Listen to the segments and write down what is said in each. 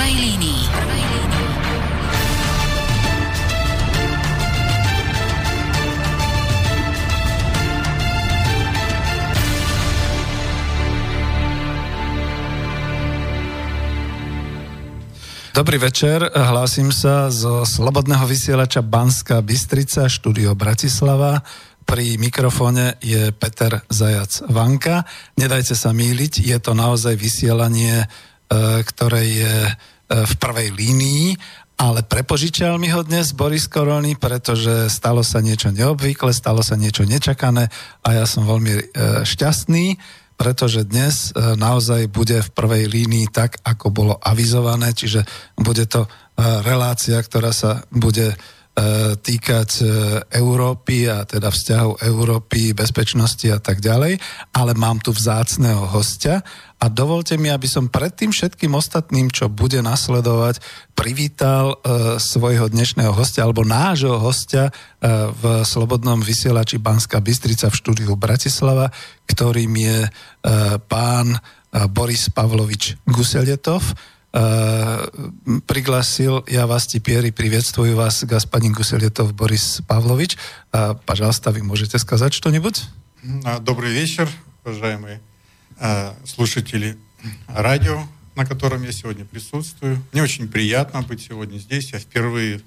prvej línii. Dobrý večer, hlásim sa zo Slobodného vysielača Banska Bystrica, štúdio Bratislava. Pri mikrofóne je Peter Zajac Vanka. Nedajte sa míliť, je to naozaj vysielanie, ktoré je e, v prvej línii, ale prepožičal mi ho dnes Boris Korony, pretože stalo sa niečo neobvykle, stalo sa niečo nečakané a ja som veľmi e, šťastný pretože dnes e, naozaj bude v prvej línii tak, ako bolo avizované, čiže bude to e, relácia, ktorá sa bude e, týkať Európy a teda vzťahov Európy, bezpečnosti a tak ďalej, ale mám tu vzácného hostia a dovolte mi, aby som pred tým všetkým ostatným, čo bude nasledovať, privítal e, svojho dnešného hostia, alebo nášho hostia e, v Slobodnom vysielači Banska Bystrica v štúdiu Bratislava, ktorým je e, pán e, Boris Pavlovič Guseletov. E, priglasil ja vás теперь приветствую вас, господин Гуселетов Борис Павлович. E, пожалуйста, вы можете сказать что-нибудь? Добрый вечер, уважаемые Э, слушатели радио, на котором я сегодня присутствую. Мне очень приятно быть сегодня здесь. Я впервые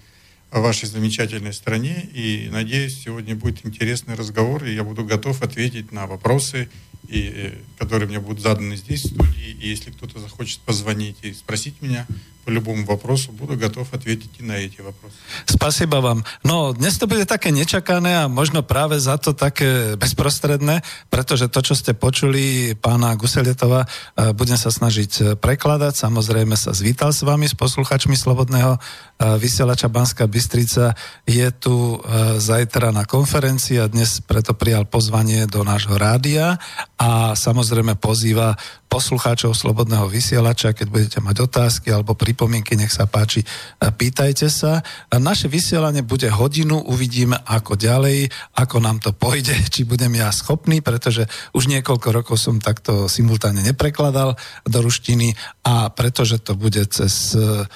в вашей замечательной стране и надеюсь, сегодня будет интересный разговор, и я буду готов ответить на вопросы, и, э, которые мне будут заданы здесь, в студии. И если кто-то захочет позвонить и спросить меня, по любому вопросу буду готов ответить и на эти вопросы. Спасибо vám. No, dnes to bude také nečakané a možno práve za to také bezprostredné, pretože to, čo ste počuli pána Guseletova, e, budem sa snažiť e, prekladať. Samozrejme sa zvítal s vami, s posluchačmi Slobodného e, vysielača Banská Bystrica. Je tu zajtra na konferencii a dnes preto prijal pozvanie do nášho rádia a samozrejme pozýva poslucháčov Slobodného vysielača, keď budete mať otázky alebo pripomienky, nech sa páči, pýtajte sa. Naše vysielanie bude hodinu, uvidíme ako ďalej, ako nám to pôjde, či budem ja schopný, pretože už niekoľko rokov som takto simultáne neprekladal do ruštiny a pretože to bude cez e,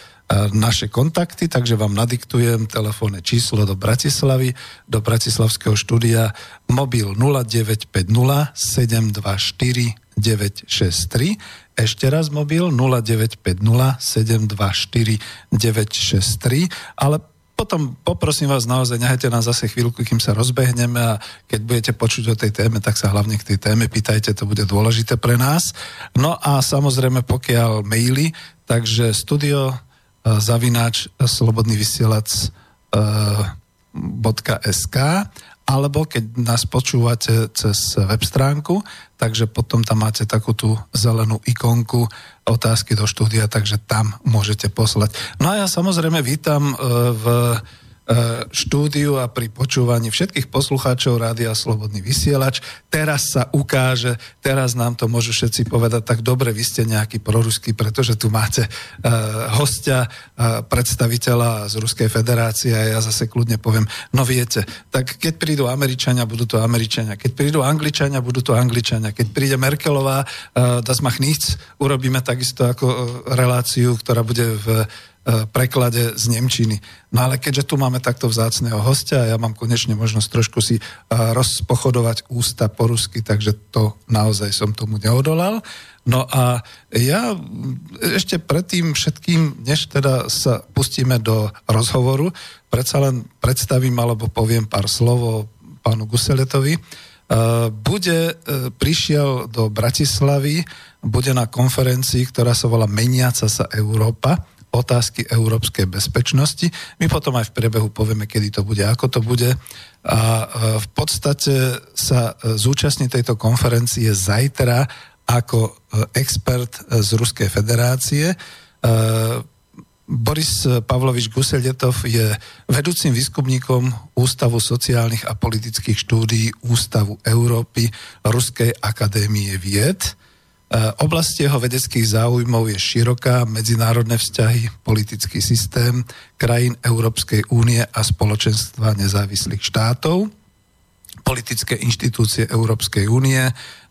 naše kontakty, takže vám nadiktujem telefónne číslo do Bratislavy, do Bratislavského štúdia mobil 0950 724 963. Ešte raz mobil 0950 724 963, ale potom poprosím vás naozaj, nehajte nás zase chvíľku, kým sa rozbehneme a keď budete počuť o tej téme, tak sa hlavne k tej téme pýtajte, to bude dôležité pre nás. No a samozrejme, pokiaľ maily, takže studio uh, zavináč slobodný vysielač uh, .sk alebo keď nás počúvate cez web stránku, takže potom tam máte takú tú zelenú ikonku otázky do štúdia, takže tam môžete poslať. No a ja samozrejme vítam e, v štúdiu a pri počúvaní všetkých poslucháčov Rádia Slobodný vysielač. Teraz sa ukáže, teraz nám to môžu všetci povedať, tak dobre, vy ste nejaký proruský, pretože tu máte uh, hostia, uh, predstaviteľa z Ruskej federácie a ja zase kľudne poviem, no viete, tak keď prídu Američania, budú to Američania, keď prídu Angličania, budú to Angličania, keď príde Merkelová, uh, das macht nichts, urobíme takisto ako reláciu, ktorá bude v preklade z Nemčiny. No ale keďže tu máme takto vzácného hostia, ja mám konečne možnosť trošku si e, rozpochodovať ústa po rusky, takže to naozaj som tomu neodolal. No a ja ešte predtým všetkým, než teda sa pustíme do rozhovoru, predsa len predstavím alebo poviem pár slov pánu Guseletovi. E, bude, prišiel do Bratislavy, bude na konferencii, ktorá sa volá Meniaca sa Európa otázky európskej bezpečnosti. My potom aj v priebehu povieme, kedy to bude, ako to bude. A v podstate sa e, zúčastní tejto konferencie zajtra ako e, expert e, z Ruskej federácie. Boris Pavlovič Guseletov je vedúcim výskumníkom Ústavu sociálnych a politických štúdií Ústavu Európy Ruskej akadémie vied. E, oblasť jeho vedeckých záujmov je široká, medzinárodné vzťahy, politický systém krajín Európskej únie a spoločenstva nezávislých štátov, politické inštitúcie Európskej únie,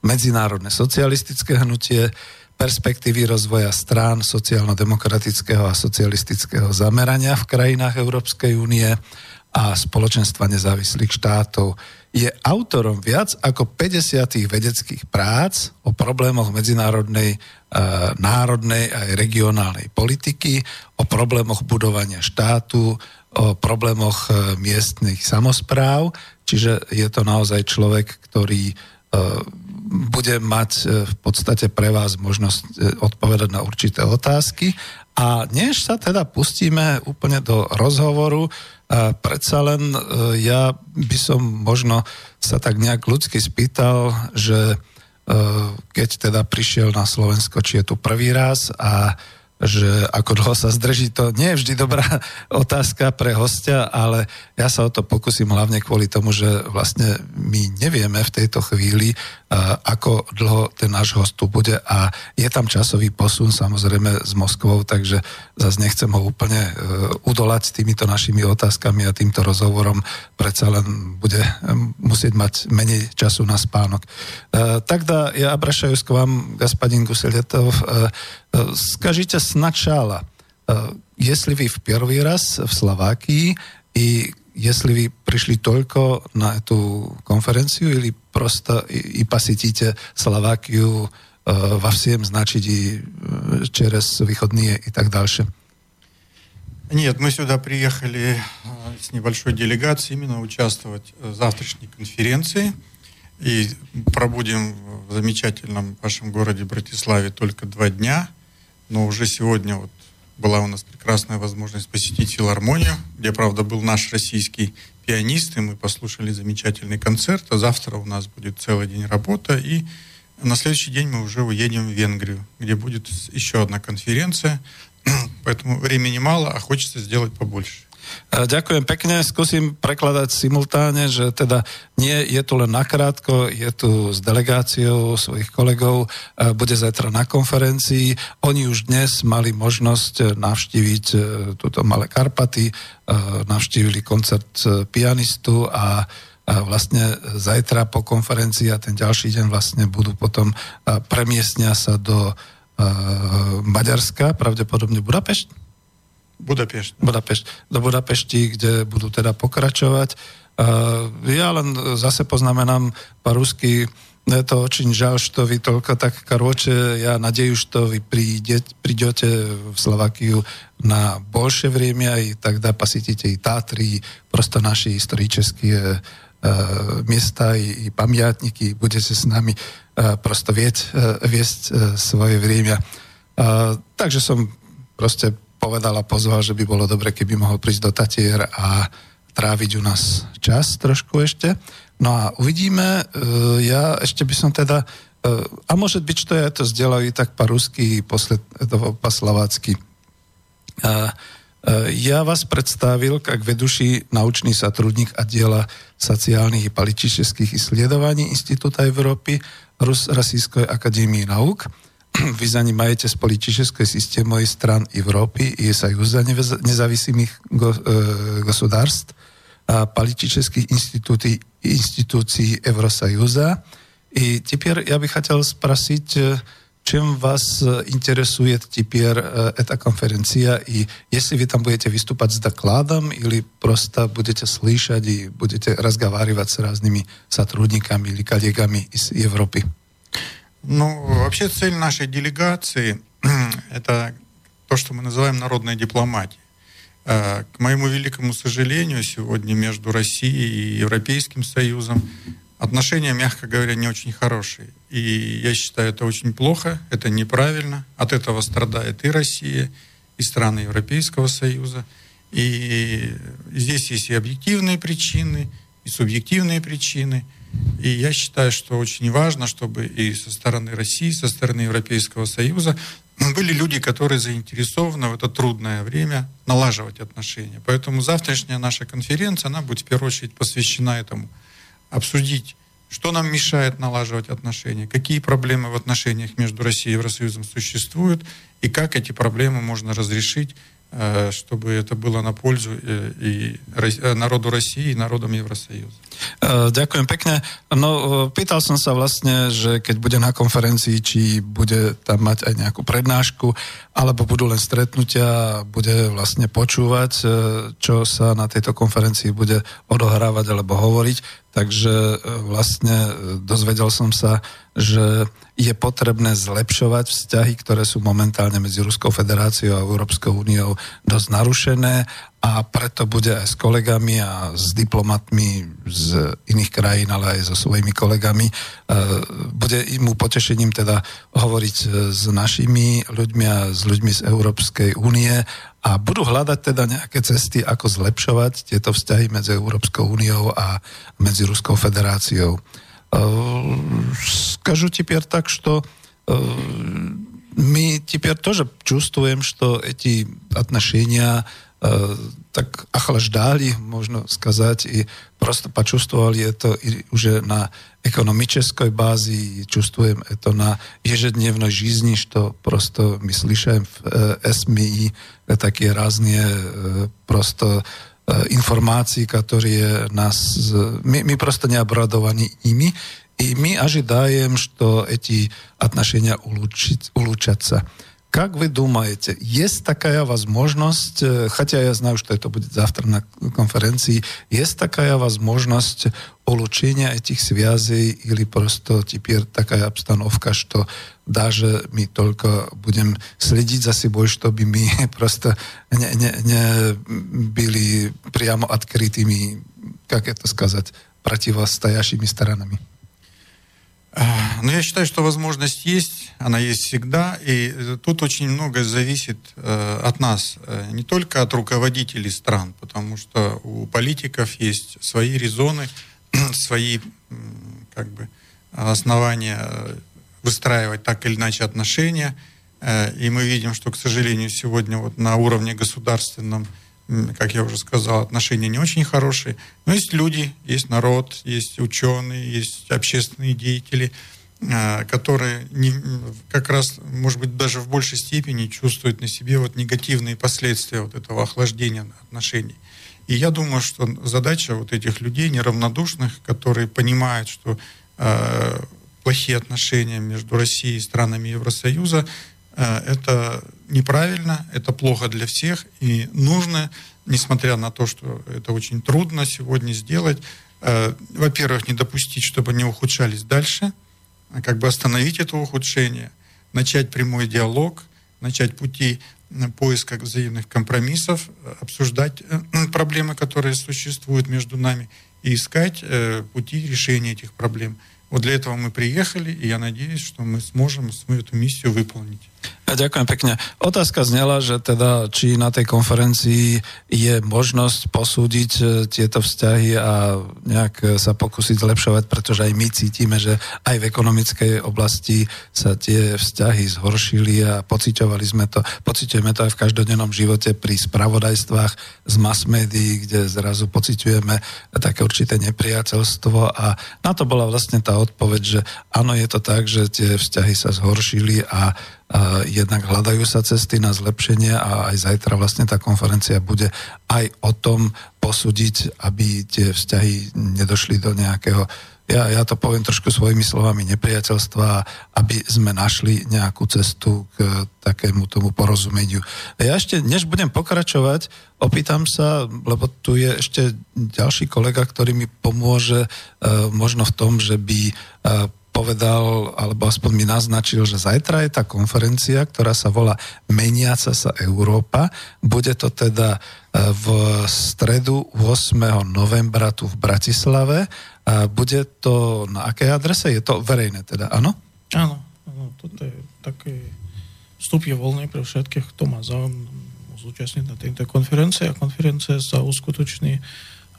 medzinárodné socialistické hnutie, perspektívy rozvoja strán sociálno-demokratického a socialistického zamerania v krajinách Európskej únie a spoločenstva nezávislých štátov. Je autorom viac ako 50 vedeckých prác o problémoch medzinárodnej, e, národnej aj regionálnej politiky, o problémoch budovania štátu, o problémoch e, miestnych samozpráv, čiže je to naozaj človek, ktorý bude mať e, v podstate pre vás možnosť e, odpovedať na určité otázky. A než sa teda pustíme úplne do rozhovoru, predsa len e, ja by som možno sa tak nejak ľudsky spýtal, že keď teda prišiel na Slovensko, či je tu prvý raz a že ako dlho sa zdrží, to nie je vždy dobrá otázka pre hostia, ale ja sa o to pokúsim hlavne kvôli tomu, že vlastne my nevieme v tejto chvíli, ako dlho ten náš host tu bude a je tam časový posun samozrejme s Moskvou, takže zase nechcem ho úplne e, udolať s týmito našimi otázkami a týmto rozhovorom, predsa len bude e, musieť mať menej času na spánok. E, Тогда я обращаюсь к вам, господин Гусельетов. Скажите сначала, если вы в первый раз в Словакии и если вы пришли только на эту конференцию или просто и, и посетите Словакию э, во всем, значит, и э, через выходные и так дальше? Нет, мы сюда приехали э, с небольшой делегацией именно участвовать в завтрашней конференции. И пробудем в замечательном вашем городе Братиславе только два дня. Но уже сегодня вот была у нас прекрасная возможность посетить филармонию, где, правда, был наш российский пианист, и мы послушали замечательный концерт, а завтра у нас будет целый день работа, и на следующий день мы уже уедем в Венгрию, где будет еще одна конференция, поэтому времени мало, а хочется сделать побольше. Ďakujem pekne, skúsim prekladať simultáne, že teda nie je tu len nakrátko, je tu s delegáciou svojich kolegov, bude zajtra na konferencii. Oni už dnes mali možnosť navštíviť e, túto Malé Karpaty, e, navštívili koncert e, pianistu a vlastne zajtra po konferencii a ten ďalší deň vlastne budú potom premiestnia sa do Maďarska, pravdepodobne Budapešť. Budapešť. Budapešť. Do Budapešti, kde budú teda pokračovať. Ja len zase poznamenám po rusky, je to очень жаль, что вы только так короче. Я надеюсь, что вы придете, придете в Словакию на больше время, и тогда посетите и Татри, просто наши исторические э, места и, и памятники, будете с нами э, просто ведь, э, весть э, свое время. Э, также som proste povedal a pozval, že by bolo dobre, keby mohol prísť do Tatier a tráviť u nás čas trošku ešte. No a uvidíme, e, ja ešte by som teda, e, a môže byť, že to ja to zdieľajú tak po rusky, posled, po slovácky. Я вас представил как ведущий научный сотрудник отдела социальных и политических исследований Института Европы Российской Академии Наук – Vy занимаетесь политической системой стран Европы и Союза независимых государств, политических институций, институций Евросоюза. И теперь я бы хотел спросить, чем вас интересует теперь эта конференция, и если вы там будете выступать с докладом, или просто будете слышать и будете разговаривать с разными сотрудниками или коллегами из Европы? Ну, вообще цель нашей делегации – это то, что мы называем народной дипломатией. Э, к моему великому сожалению, сегодня между Россией и Европейским Союзом отношения, мягко говоря, не очень хорошие. И я считаю, это очень плохо, это неправильно. От этого страдает и Россия, и страны Европейского Союза. И здесь есть и объективные причины, и субъективные причины – и я считаю, что очень важно, чтобы и со стороны России, со стороны Европейского Союза были люди, которые заинтересованы в это трудное время налаживать отношения. Поэтому завтрашняя наша конференция, она будет в первую очередь посвящена этому. Обсудить, что нам мешает налаживать отношения, какие проблемы в отношениях между Россией и Евросоюзом существуют, и как эти проблемы можно разрешить чтобы это было на пользу э, и э, народu России, и народom Еврosоюza. Ďakujem pekne. No, pýtal som sa vlastne, že keď bude na konferencii, či bude tam mať aj nejakú prednášku, alebo budú len stretnutia, bude vlastne počúvať, čo sa na tejto konferencii bude odohrávať alebo hovoriť. Takže vlastne dozvedel som sa, že je potrebné zlepšovať vzťahy, ktoré sú momentálne medzi Ruskou federáciou a Európskou úniou dosť narušené a preto bude aj s kolegami a s diplomatmi z iných krajín, ale aj so svojimi kolegami. E, bude mu potešením teda hovoriť s našimi ľuďmi a s ľuďmi z Európskej únie a budú hľadať teda nejaké cesty, ako zlepšovať tieto vzťahy medzi Európskou úniou a medzi Ruskou federáciou. Скажу теперь так, что мы теперь тоже чувствуем, что эти отношения Eh, tak achla ždáli, možno skazať, i prosto pa je to i už na ekonomičeskoj bázi, čustujem je to na ježednevnoj žízni, što prosto my slyším v eh, SMI, eh, také rázne prosto informácií, ktoré nás, my, my prosto neobradovaní imi, i my až dajem, što eti atnašenia ulúčať sa. Как вы думаете, есть такая возможность, э, хотя я знаю, что это будет завтра на конференции, есть такая возможность улучшения этих связей или просто теперь такая обстановка, что даже мы только будем следить за собой, чтобы мы просто не, не, не были прямо открытыми, как это сказать, противостоящими сторонами? Ну, я считаю, что возможность есть, она есть всегда, и тут очень многое зависит э, от нас, э, не только от руководителей стран, потому что у политиков есть свои резоны, свои как бы основания э, выстраивать так или иначе отношения, и мы видим, что, к сожалению, сегодня вот на уровне государственном как я уже сказал, отношения не очень хорошие. Но есть люди, есть народ, есть ученые, есть общественные деятели, а, которые не, как раз, может быть, даже в большей степени чувствуют на себе вот негативные последствия вот этого охлаждения отношений. И я думаю, что задача вот этих людей неравнодушных, которые понимают, что э, плохие отношения между Россией и странами Евросоюза это неправильно, это плохо для всех, и нужно, несмотря на то, что это очень трудно сегодня сделать, э, во-первых, не допустить, чтобы они ухудшались дальше, а как бы остановить это ухудшение, начать прямой диалог, начать пути поиска взаимных компромиссов, обсуждать э, проблемы, которые существуют между нами, и искать пути решения этих проблем. Вот для этого мы приехали, и я надеюсь, что мы сможем свою эту миссию выполнить. Ďakujem pekne. Otázka znela, že teda, či na tej konferencii je možnosť posúdiť e, tieto vzťahy a nejak e, sa pokúsiť zlepšovať, pretože aj my cítime, že aj v ekonomickej oblasti sa tie vzťahy zhoršili a pociťovali sme to, pociťujeme to aj v každodennom živote pri spravodajstvách z mass médií, kde zrazu pociťujeme také určité nepriateľstvo a na to bola vlastne tá odpoveď, že áno, je to tak, že tie vzťahy sa zhoršili a a jednak hľadajú sa cesty na zlepšenie a aj zajtra vlastne tá konferencia bude aj o tom posúdiť, aby tie vzťahy nedošli do nejakého ja, ja to poviem trošku svojimi slovami nepriateľstva, aby sme našli nejakú cestu k takému tomu porozumeniu. Ja ešte, než budem pokračovať, opýtam sa, lebo tu je ešte ďalší kolega, ktorý mi pomôže uh, možno v tom, že by uh, povedal, alebo aspoň mi naznačil, že zajtra je tá konferencia, ktorá sa volá Meniaca sa Európa. Bude to teda e, v stredu 8. novembra tu v Bratislave. A bude to na akej adrese? Je to verejné teda, áno? Áno, áno toto je také vstup je voľný pre všetkých, kto má záujem zúčastniť na tejto konferencii a konferencia sa uskutoční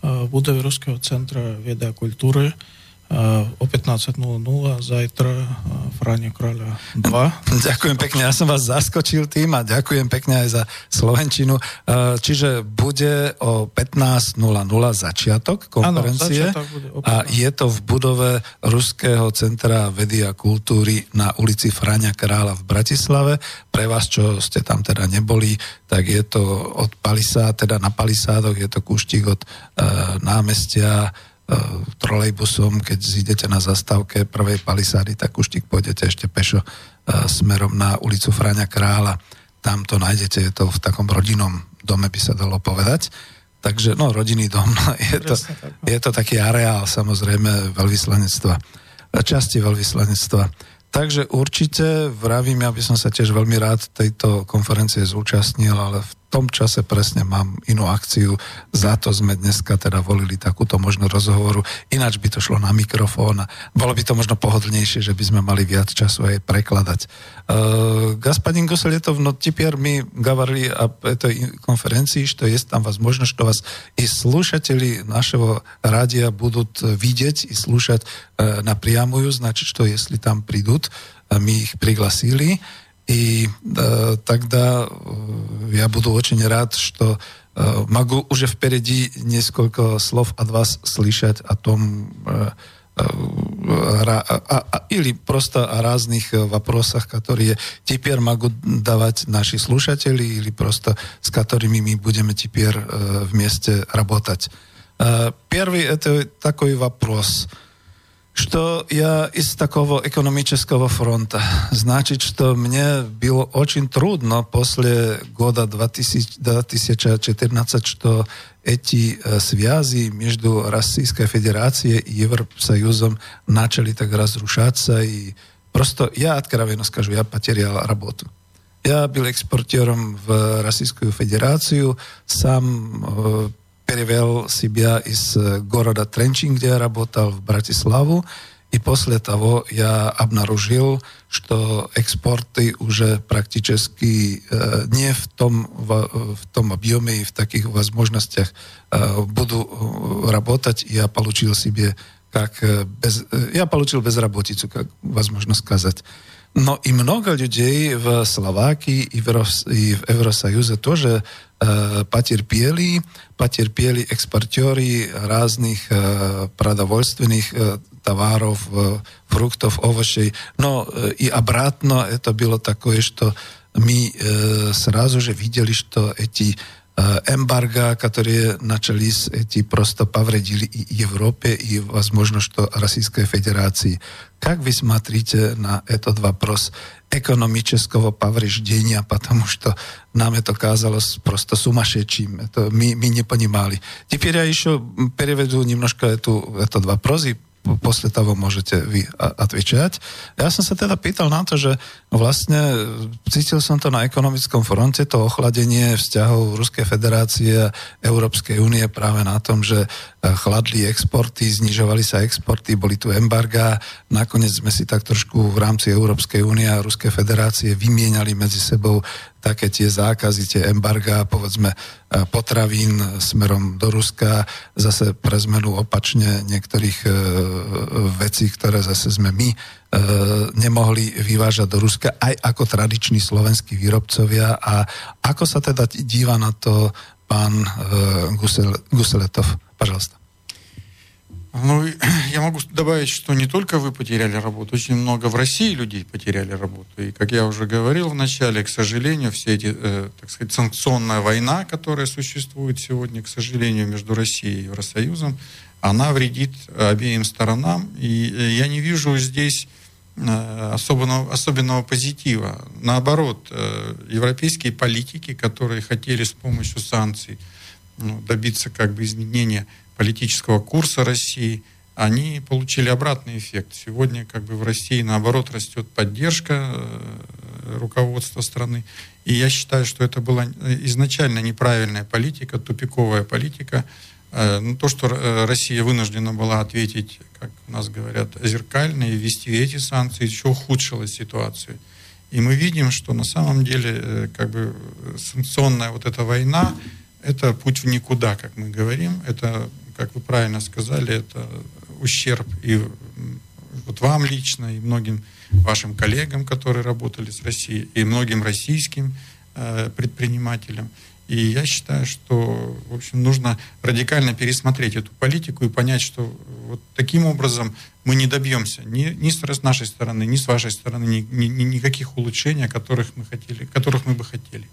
v budove Ruského centra vedy a kultúry o 15.00 zajtra Fráňa Kráľa 2. Ďakujem pekne, ja som vás zaskočil tým a ďakujem pekne aj za Slovenčinu. Čiže bude o 15.00 začiatok konferencie ano, začiatok bude a je to v budove Ruského centra vedy a kultúry na ulici Fráňa Kráľa v Bratislave. Pre vás, čo ste tam teda neboli, tak je to od Palisá, teda na Palisádoch, je to kúštik od uh, námestia E, trolejbusom, keď zídete na zastávke prvej palisády, tak už tik pôjdete ešte pešo e, smerom na ulicu Fráňa Krála. Tam to nájdete, je to v takom rodinnom dome, by sa dalo povedať. Takže, no, rodinný dom, no, je, to, no. je to taký areál, samozrejme, veľvyslanectva, časti veľvyslanectva. Takže určite, vravím, ja by som sa tiež veľmi rád tejto konferencie zúčastnil, ale v tom čase presne mám inú akciu, za to sme dneska teda volili takúto možno rozhovoru, ináč by to šlo na mikrofón a bolo by to možno pohodlnejšie, že by sme mali viac času aj prekladať. Uh, господин Гусалетов, но теперь мы говорили об этой конференции, что есть там возможность, что вас и слушатели нашего радио будут видеть и слушать uh, напрямую, значит, что если там придут, uh, мы их пригласили, И э, тогда э, я буду очень рад, что э, могу уже впереди несколько слов от вас слышать о том, э, э, а, а, или просто о разных вопросах, которые теперь могут давать наши слушатели, или просто с которыми мы будем теперь э, вместе работать. Первый это такой вопрос – что я из такого экономического фронта. Значит, что мне было очень трудно после года 2000, 2014, что эти э, связи между Российской Федерацией и Евросоюзом начали так разрушаться. И просто я откровенно скажу, я потерял работу. Я был экспортером в Российскую Федерацию, сам э, перевел себя из э, города Тренчин, где я работал, в Братиславу. И после того я обнаружил, что экспорты уже практически э, не в том, в, в том объеме и в таких возможностях э, буду э, работать. Я получил себе как э, без, э, я получил безработицу, как возможно сказать. Но и много людей в Словакии и в, и в Евросоюзе тоже э, потерпели, потерпели экспортеры разных э, продовольственных э, товаров, э, фруктов, овощей. Но э, и обратно это было такое, что мы э, сразу же видели, что эти Э, эмбарго, которые начались, эти просто повредили и Европе, и, возможно, что Российской Федерации. Как вы смотрите на этот вопрос экономического повреждения, потому что нам это казалось просто сумасшедшим. Это мы, мы не понимали. Теперь я еще переведу немножко эту, этот вопрос и posletovo môžete vy atvičať. Ja som sa teda pýtal na to, že no vlastne e, cítil som to na ekonomickom fronte, to ochladenie vzťahov Ruskej federácie a Európskej únie práve na tom, že chladli exporty, znižovali sa exporty, boli tu embargá. Nakoniec sme si tak trošku v rámci Európskej únie a Ruskej federácie vymieniali medzi sebou také tie zákazy, tie embargá, povedzme e, potravín smerom do Ruska, zase pre zmenu opačne niektorých e, vecí, ktoré zase sme my e, nemohli vyvážať do Ruska, aj ako tradiční slovenskí výrobcovia. A ako sa teda díva na to pán Gusel? Пожалуйста. Ну, я могу добавить, что не только вы потеряли работу, очень много в России людей потеряли работу. И, как я уже говорил в начале, к сожалению, все эти, э, так сказать, санкционная война, которая существует сегодня, к сожалению, между Россией и Евросоюзом, она вредит обеим сторонам. И э, я не вижу здесь э, особенного, особенного позитива. Наоборот, э, европейские политики, которые хотели с помощью санкций ну, добиться как бы изменения политического курса России, они получили обратный эффект. Сегодня как бы в России наоборот растет поддержка э, руководства страны. И я считаю, что это была изначально неправильная политика, тупиковая политика. Э, ну, то, что э, Россия вынуждена была ответить, как у нас говорят, зеркально и ввести эти санкции, еще ухудшило ситуацию. И мы видим, что на самом деле как бы санкционная вот эта война, это путь в никуда, как мы говорим. Это как вы правильно сказали, это ущерб и вот вам лично, и многим вашим коллегам, которые работали с Россией, и многим российским э, предпринимателям. И я считаю, что в общем, нужно радикально пересмотреть эту политику и понять, что вот таким образом мы не добьемся ни, ни с нашей стороны, ни с вашей стороны ни, ни, ни, никаких улучшений, которых мы, хотели, которых мы бы хотели.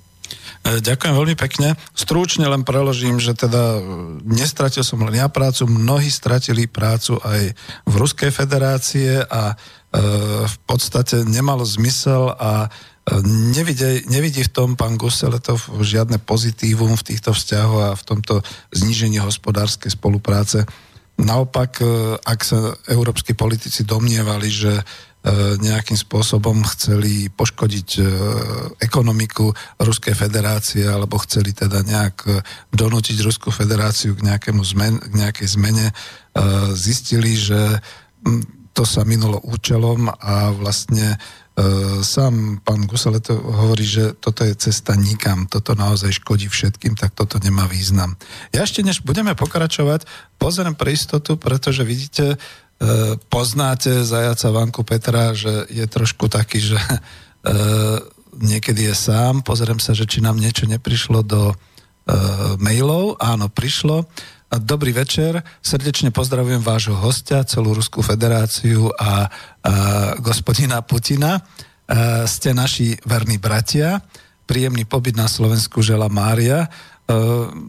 E, ďakujem veľmi pekne. Stručne len preložím, že teda e, nestratil som len ja prácu, mnohí stratili prácu aj v Ruskej federácie a e, v podstate nemalo zmysel a nevidí, nevidí v tom pán Guseletov žiadne pozitívum v týchto vzťahoch a v tomto znížení hospodárskej spolupráce. Naopak, ak sa európsky politici domnievali, že nejakým spôsobom chceli poškodiť e, ekonomiku Ruskej federácie alebo chceli teda nejak e, donútiť Ruskú federáciu k, nejakému zmen, k nejakej zmene, zistili, že to sa minulo účelom a vlastne sám pán Gusaleto hovorí, že toto je cesta nikam, toto naozaj škodí všetkým, tak toto nemá význam. Ja ešte než budeme pokračovať, pozriem pre istotu, pretože vidíte, E, E, poznáte zajaca Vanku Petra, že je trošku taký, že e, niekedy je sám, pozriem sa, že či nám niečo neprišlo do e, mailov, áno, prišlo. Dobrý večer, srdečne pozdravujem vášho hostia, celú Ruskú federáciu a, a gospodina Putina. E, ste naši verní bratia, príjemný pobyt na Slovensku žela Mária. E,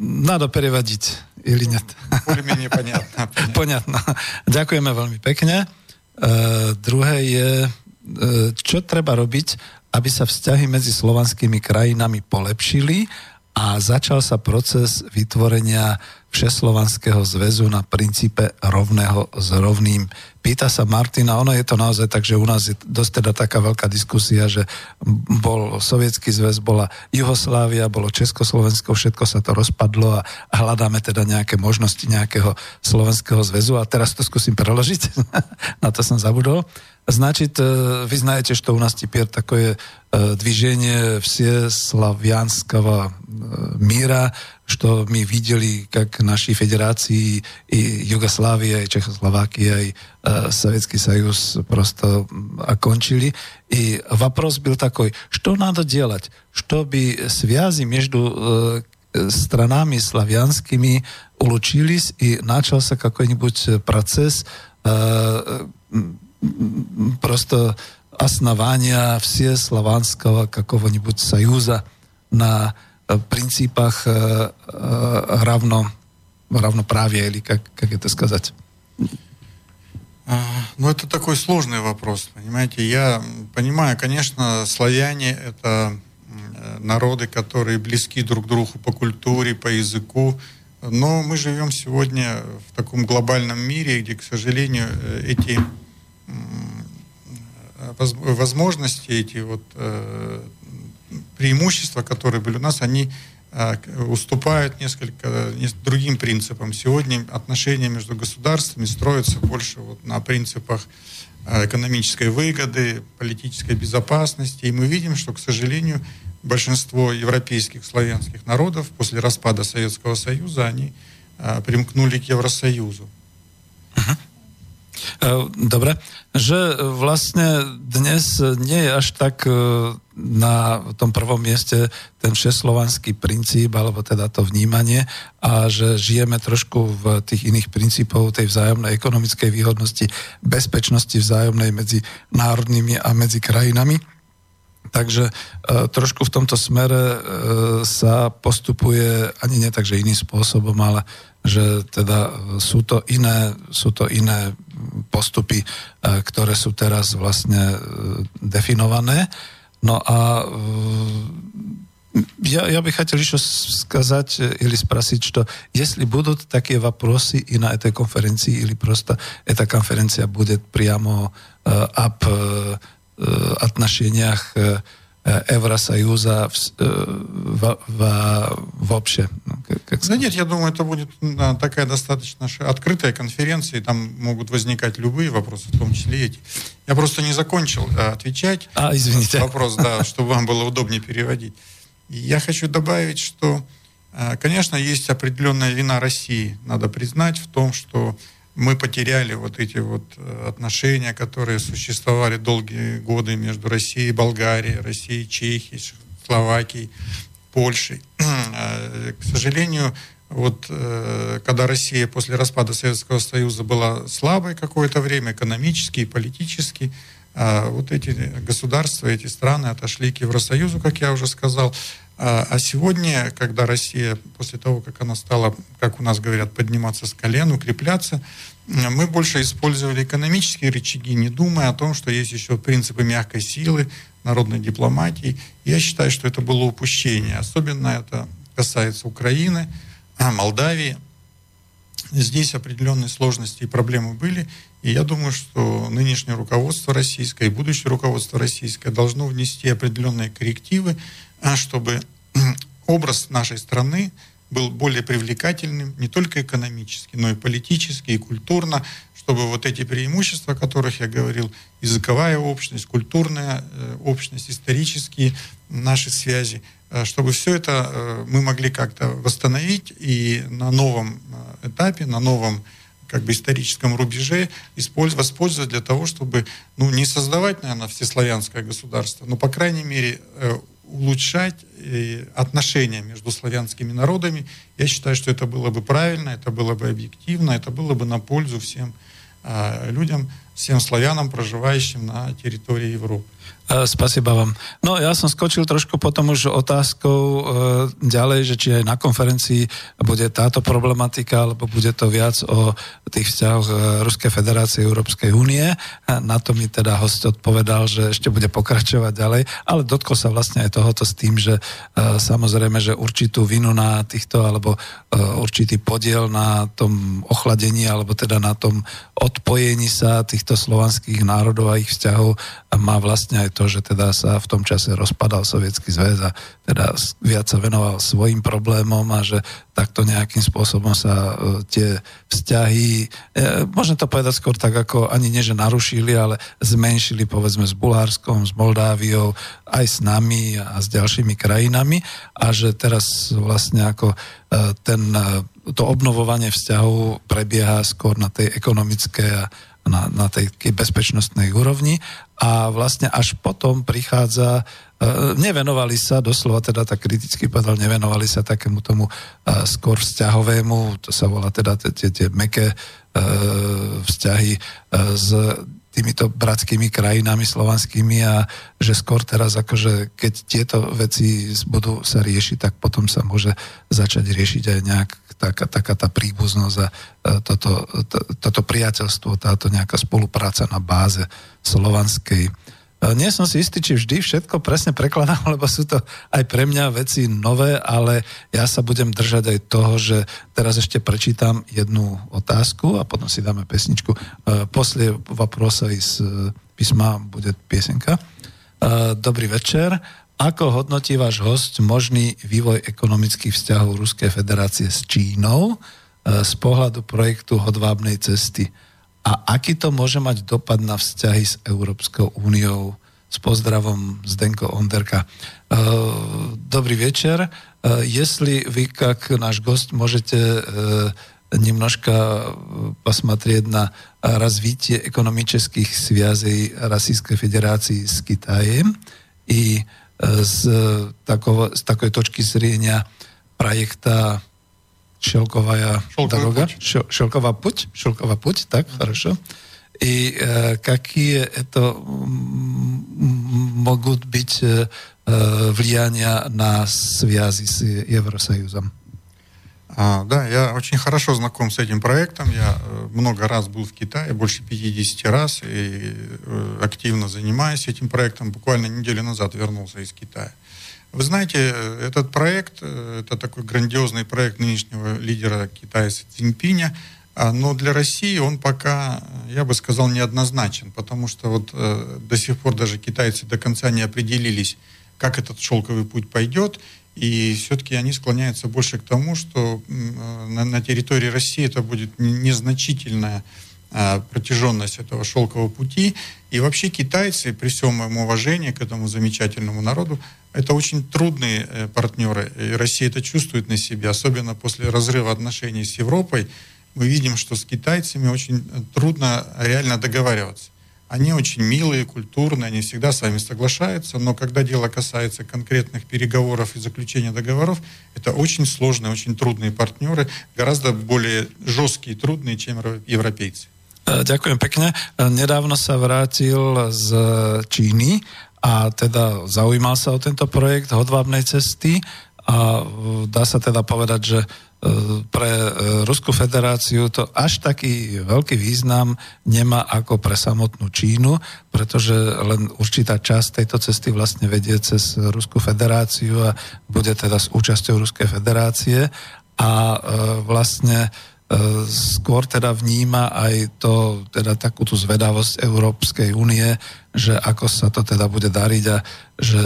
nado prevadiť или нет? Более-менее понятно. Понятно. Ďakujeme veľmi pekne. Uh, druhé je, uh, čo treba robiť, aby sa vzťahy medzi slovanskými krajinami polepšili a začal sa proces vytvorenia Všeslovanského zväzu na princípe rovného s rovným. Pýta sa Martina, ono je to naozaj tak, že u nás je dosť teda taká veľká diskusia, že bol sovietský zväz, bola Juhoslávia, bolo Československo, všetko sa to rozpadlo a hľadáme teda nejaké možnosti nejakého slovenského zväzu a teraz to skúsim preložiť, na to som zabudol. Значит, вы знаете, что у нас теперь такое движение всеславянского мира, что мы видели, как наши федерации и Югославия, и Чехословакия, и э, Советский Союз просто окончили. И вопрос был такой, что надо делать, чтобы связи между э, странами славянскими улучшились и начался какой-нибудь процесс э, просто основания всеславянского какого-нибудь союза на принципах равно, равноправия, или как, как это сказать? Ну, это такой сложный вопрос, понимаете. Я понимаю, конечно, славяне — это народы, которые близки друг другу по культуре, по языку, но мы живем сегодня в таком глобальном мире, где, к сожалению, эти возможности, эти вот преимущества, которые были у нас, они а, уступают несколько другим принципам. Сегодня отношения между государствами строятся больше вот на принципах экономической выгоды, политической безопасности. И мы видим, что, к сожалению, большинство европейских славянских народов после распада Советского Союза, они примкнули к Евросоюзу. Dobre, že vlastne dnes nie je až tak na tom prvom mieste ten všeslovanský princíp, alebo teda to vnímanie a že žijeme trošku v tých iných princípov tej vzájomnej ekonomickej výhodnosti, bezpečnosti vzájomnej medzi národnými a medzi krajinami. Takže e, trošku v tomto smere e, sa postupuje ani nie tak, že iným spôsobom, ale že teda sú to iné, sú to iné postupy, e, ktoré sú teraz vlastne e, definované. No а я, я бы хотел еще сказать или спросить, что если будут такие вопросы и на этой конференции, или просто эта конференция будет прямо э, об э, отношениях э, Евросоюза в, в, в, вообще? Ну, как, как да нет, я думаю, это будет такая достаточно открытая конференция, и там могут возникать любые вопросы, в том числе эти. Я просто не закончил а, отвечать. А, извините. Вопрос, да, чтобы вам было удобнее переводить. И я хочу добавить, что, конечно, есть определенная вина России, надо признать, в том, что мы потеряли вот эти вот э, отношения, которые существовали долгие годы между Россией и Болгарией, Россией, Чехией, Словакией, Польшей. Э, к сожалению, вот э, когда Россия после распада Советского Союза была слабой какое-то время, экономически и политически, а вот эти государства, эти страны отошли к Евросоюзу, как я уже сказал. А, а сегодня, когда Россия, после того, как она стала, как у нас говорят, подниматься с колен, укрепляться, мы больше использовали экономические рычаги, не думая о том, что есть еще принципы мягкой силы, народной дипломатии. Я считаю, что это было упущение. Особенно это касается Украины, Молдавии. Здесь определенные сложности и проблемы были. И я думаю, что нынешнее руководство российское и будущее руководство российское должно внести определенные коррективы, а, чтобы образ нашей страны был более привлекательным не только экономически, но и политически, и культурно, чтобы вот эти преимущества, о которых я говорил, языковая общность, культурная э, общность, исторические наши связи, чтобы все это э, мы могли как-то восстановить и на новом этапе, на новом как бы историческом рубеже использовать, воспользовать для того, чтобы ну, не создавать, наверное, всеславянское государство, но, по крайней мере, улучшать э, отношения между славянскими народами. Я считаю, что это было бы правильно, это было бы объективно, это было бы на пользу всем людям, всем славянам, проживающим на территории Европы. E, spasiba vám. No ja som skočil trošku potom už otázkou e, ďalej, že či aj na konferencii bude táto problematika, alebo bude to viac o tých vzťahoch e, Ruskej federácie Európskej únie. Na to mi teda host odpovedal, že ešte bude pokračovať ďalej, ale dotkol sa vlastne aj tohoto s tým, že samozrejme, že určitú vinu na týchto, alebo určitý podiel na tom ochladení, alebo teda na tom odpojení sa týchto slovanských národov a ich vzťahov má vlastne aj to, že teda sa v tom čase rozpadal Sovietský zväz a teda viac sa venoval svojim problémom a že takto nejakým spôsobom sa e, tie vzťahy, e, môžem to povedať skôr tak, ako ani nie, že narušili, ale zmenšili povedzme s Bulharskom, s Moldáviou, aj s nami a s ďalšími krajinami. A že teraz vlastne ako e, ten, to obnovovanie vzťahov prebieha skôr na tej ekonomické a na, na tej bezpečnostnej úrovni a vlastne až potom prichádza, e, nevenovali sa, doslova teda tak kriticky povedal, nevenovali sa takému tomu e, skôr vzťahovému, to sa volá teda tie, tie meké e, vzťahy s týmito bratskými krajinami slovanskými a že skôr teraz akože keď tieto veci budú sa riešiť, tak potom sa môže začať riešiť aj nejak taká, taká tá príbuznosť a e, toto, toto priateľstvo, táto nejaká spolupráca na báze slovanskej. E, nie som si istý, či vždy všetko presne prekladám, lebo sú to aj pre mňa veci nové, ale ja sa budem držať aj toho, že teraz ešte prečítam jednu otázku a potom si dáme pesničku. E, poslie vaprosa z písma bude piesenka. Dobrý večer. Ako hodnotí váš host možný vývoj ekonomických vzťahov Ruskej federácie s Čínou z pohľadu projektu hodvábnej cesty? a aký to môže mať dopad na vzťahy s Európskou úniou. S pozdravom Zdenko Onderka. E, dobrý večer. Если вы, как наш гость, можете немножко посмотреть на развитие экономических связей Российской Федерации с Китаем и с, такого, с такой точки зрения проекта Шелковая Шелковый дорога, путь. Шелковая путь, Шелковый путь, так, mm-hmm. хорошо. И э, какие это могут быть э, влияния на связи с Евросоюзом? А, да, я очень хорошо знаком с этим проектом. Я э, много раз был в Китае, больше 50 раз, и э, активно занимаюсь этим проектом. Буквально неделю назад вернулся из Китая. Вы знаете, этот проект, э, это такой грандиозный проект нынешнего лидера Китая Цзиньпиня, а, но для России он пока, я бы сказал, неоднозначен, потому что вот э, до сих пор даже китайцы до конца не определились, как этот шелковый путь пойдет, и все-таки они склоняются больше к тому, что э, на, на территории России это будет незначительная а, протяженность этого шелкового пути. И вообще китайцы, при всем моем уважении к этому замечательному народу, это очень трудные э, партнеры. И Россия это чувствует на себе, особенно после разрыва отношений с Европой. мы видим, что с китайцами очень трудно реально договариваться. Они очень милые, культурные, они всегда с вами соглашаются, но когда дело касается конкретных переговоров и заключения договоров, это очень сложные, очень трудные партнеры, гораздо более жесткие и трудные, чем европейцы. Ďakujem pekne. Nedávno sa vrátil z Číny a teda zaujímal sa o tento projekt hodvábnej cesty a dá sa teda povedať, že pre Ruskú federáciu to až taký veľký význam nemá ako pre samotnú Čínu, pretože len určitá časť tejto cesty vlastne vedie cez Ruskú federáciu a bude teda s účasťou Ruskej federácie. A vlastne skôr teda vníma aj to, teda takú tú zvedavosť Európskej únie, že ako sa to teda bude dariť a že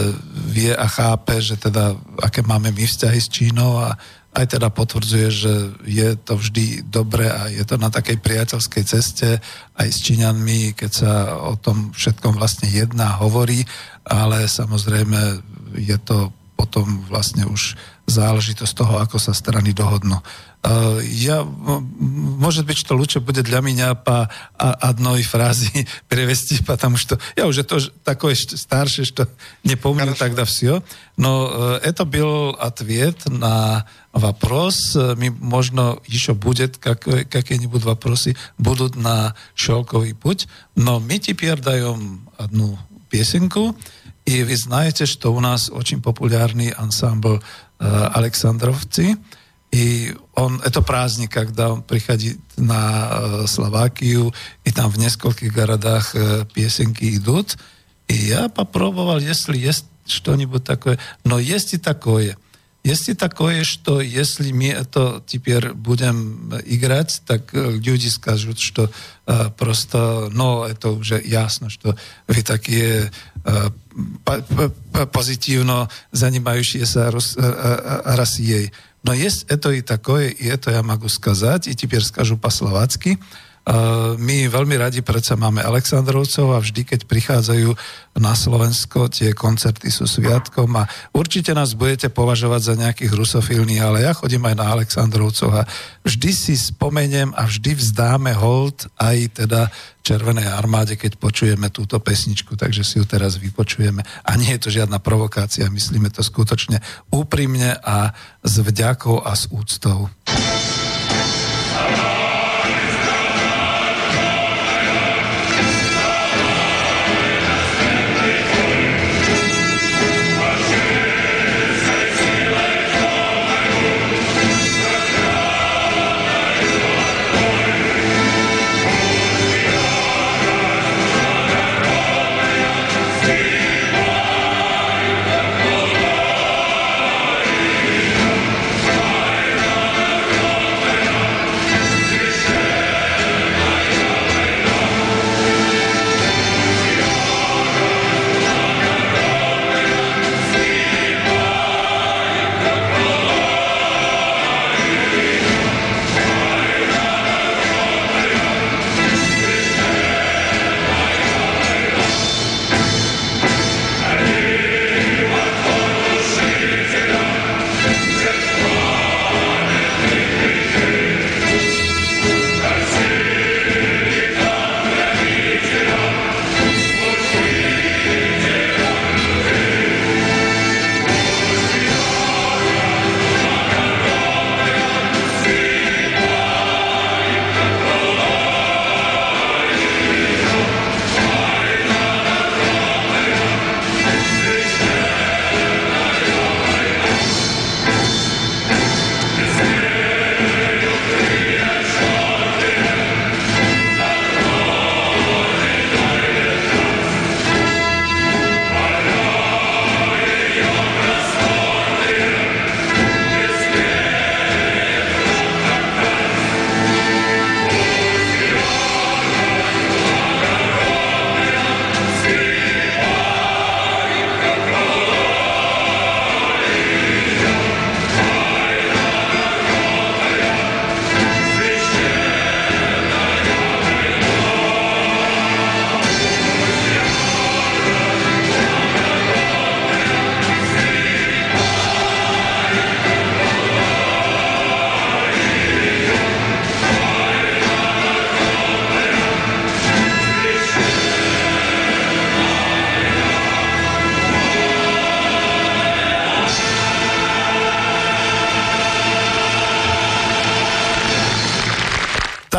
vie a chápe, že teda aké máme my vzťahy s Čínou a aj teda potvrdzuje, že je to vždy dobre a je to na takej priateľskej ceste aj s Číňanmi, keď sa o tom všetkom vlastne jedná, hovorí, ale samozrejme je to potom vlastne už záležitosť toho, ako sa strany dohodnú Uh, ja, может быть, что лучше будет для меня по одной фразе перевести, потому что я уже тоже такой старший, что не помню Хорошо. тогда все. Но uh, это был ответ на вопрос. Ми, можно еще будет как, какие-нибудь вопросы будут на шелковый путь. Но мы теперь даем одну песенку. И вы знаете, что у нас очень популярный ансамбль uh, Александровцы. И он, это праздник, когда он приходит на э, Словакию, и там в нескольких городах э, песенки идут. И я попробовал, если есть что-нибудь такое. Но есть и такое. Есть и такое, что если мы это теперь будем играть, так э, люди скажут, что э, просто, ну, это уже ясно, что вы такие э, позитивно занимающиеся Рос, э, э, Россией. Но есть это и такое, и это я могу сказать, и теперь скажу по-словацки. My veľmi radi predsa máme Aleksandrovcov a vždy, keď prichádzajú na Slovensko, tie koncerty sú sviatkom a určite nás budete považovať za nejakých rusofilní, ale ja chodím aj na Aleksandrovcov a vždy si spomeniem a vždy vzdáme hold aj teda Červenej armáde, keď počujeme túto pesničku, takže si ju teraz vypočujeme. A nie je to žiadna provokácia, myslíme to skutočne úprimne a s vďakou a s úctou.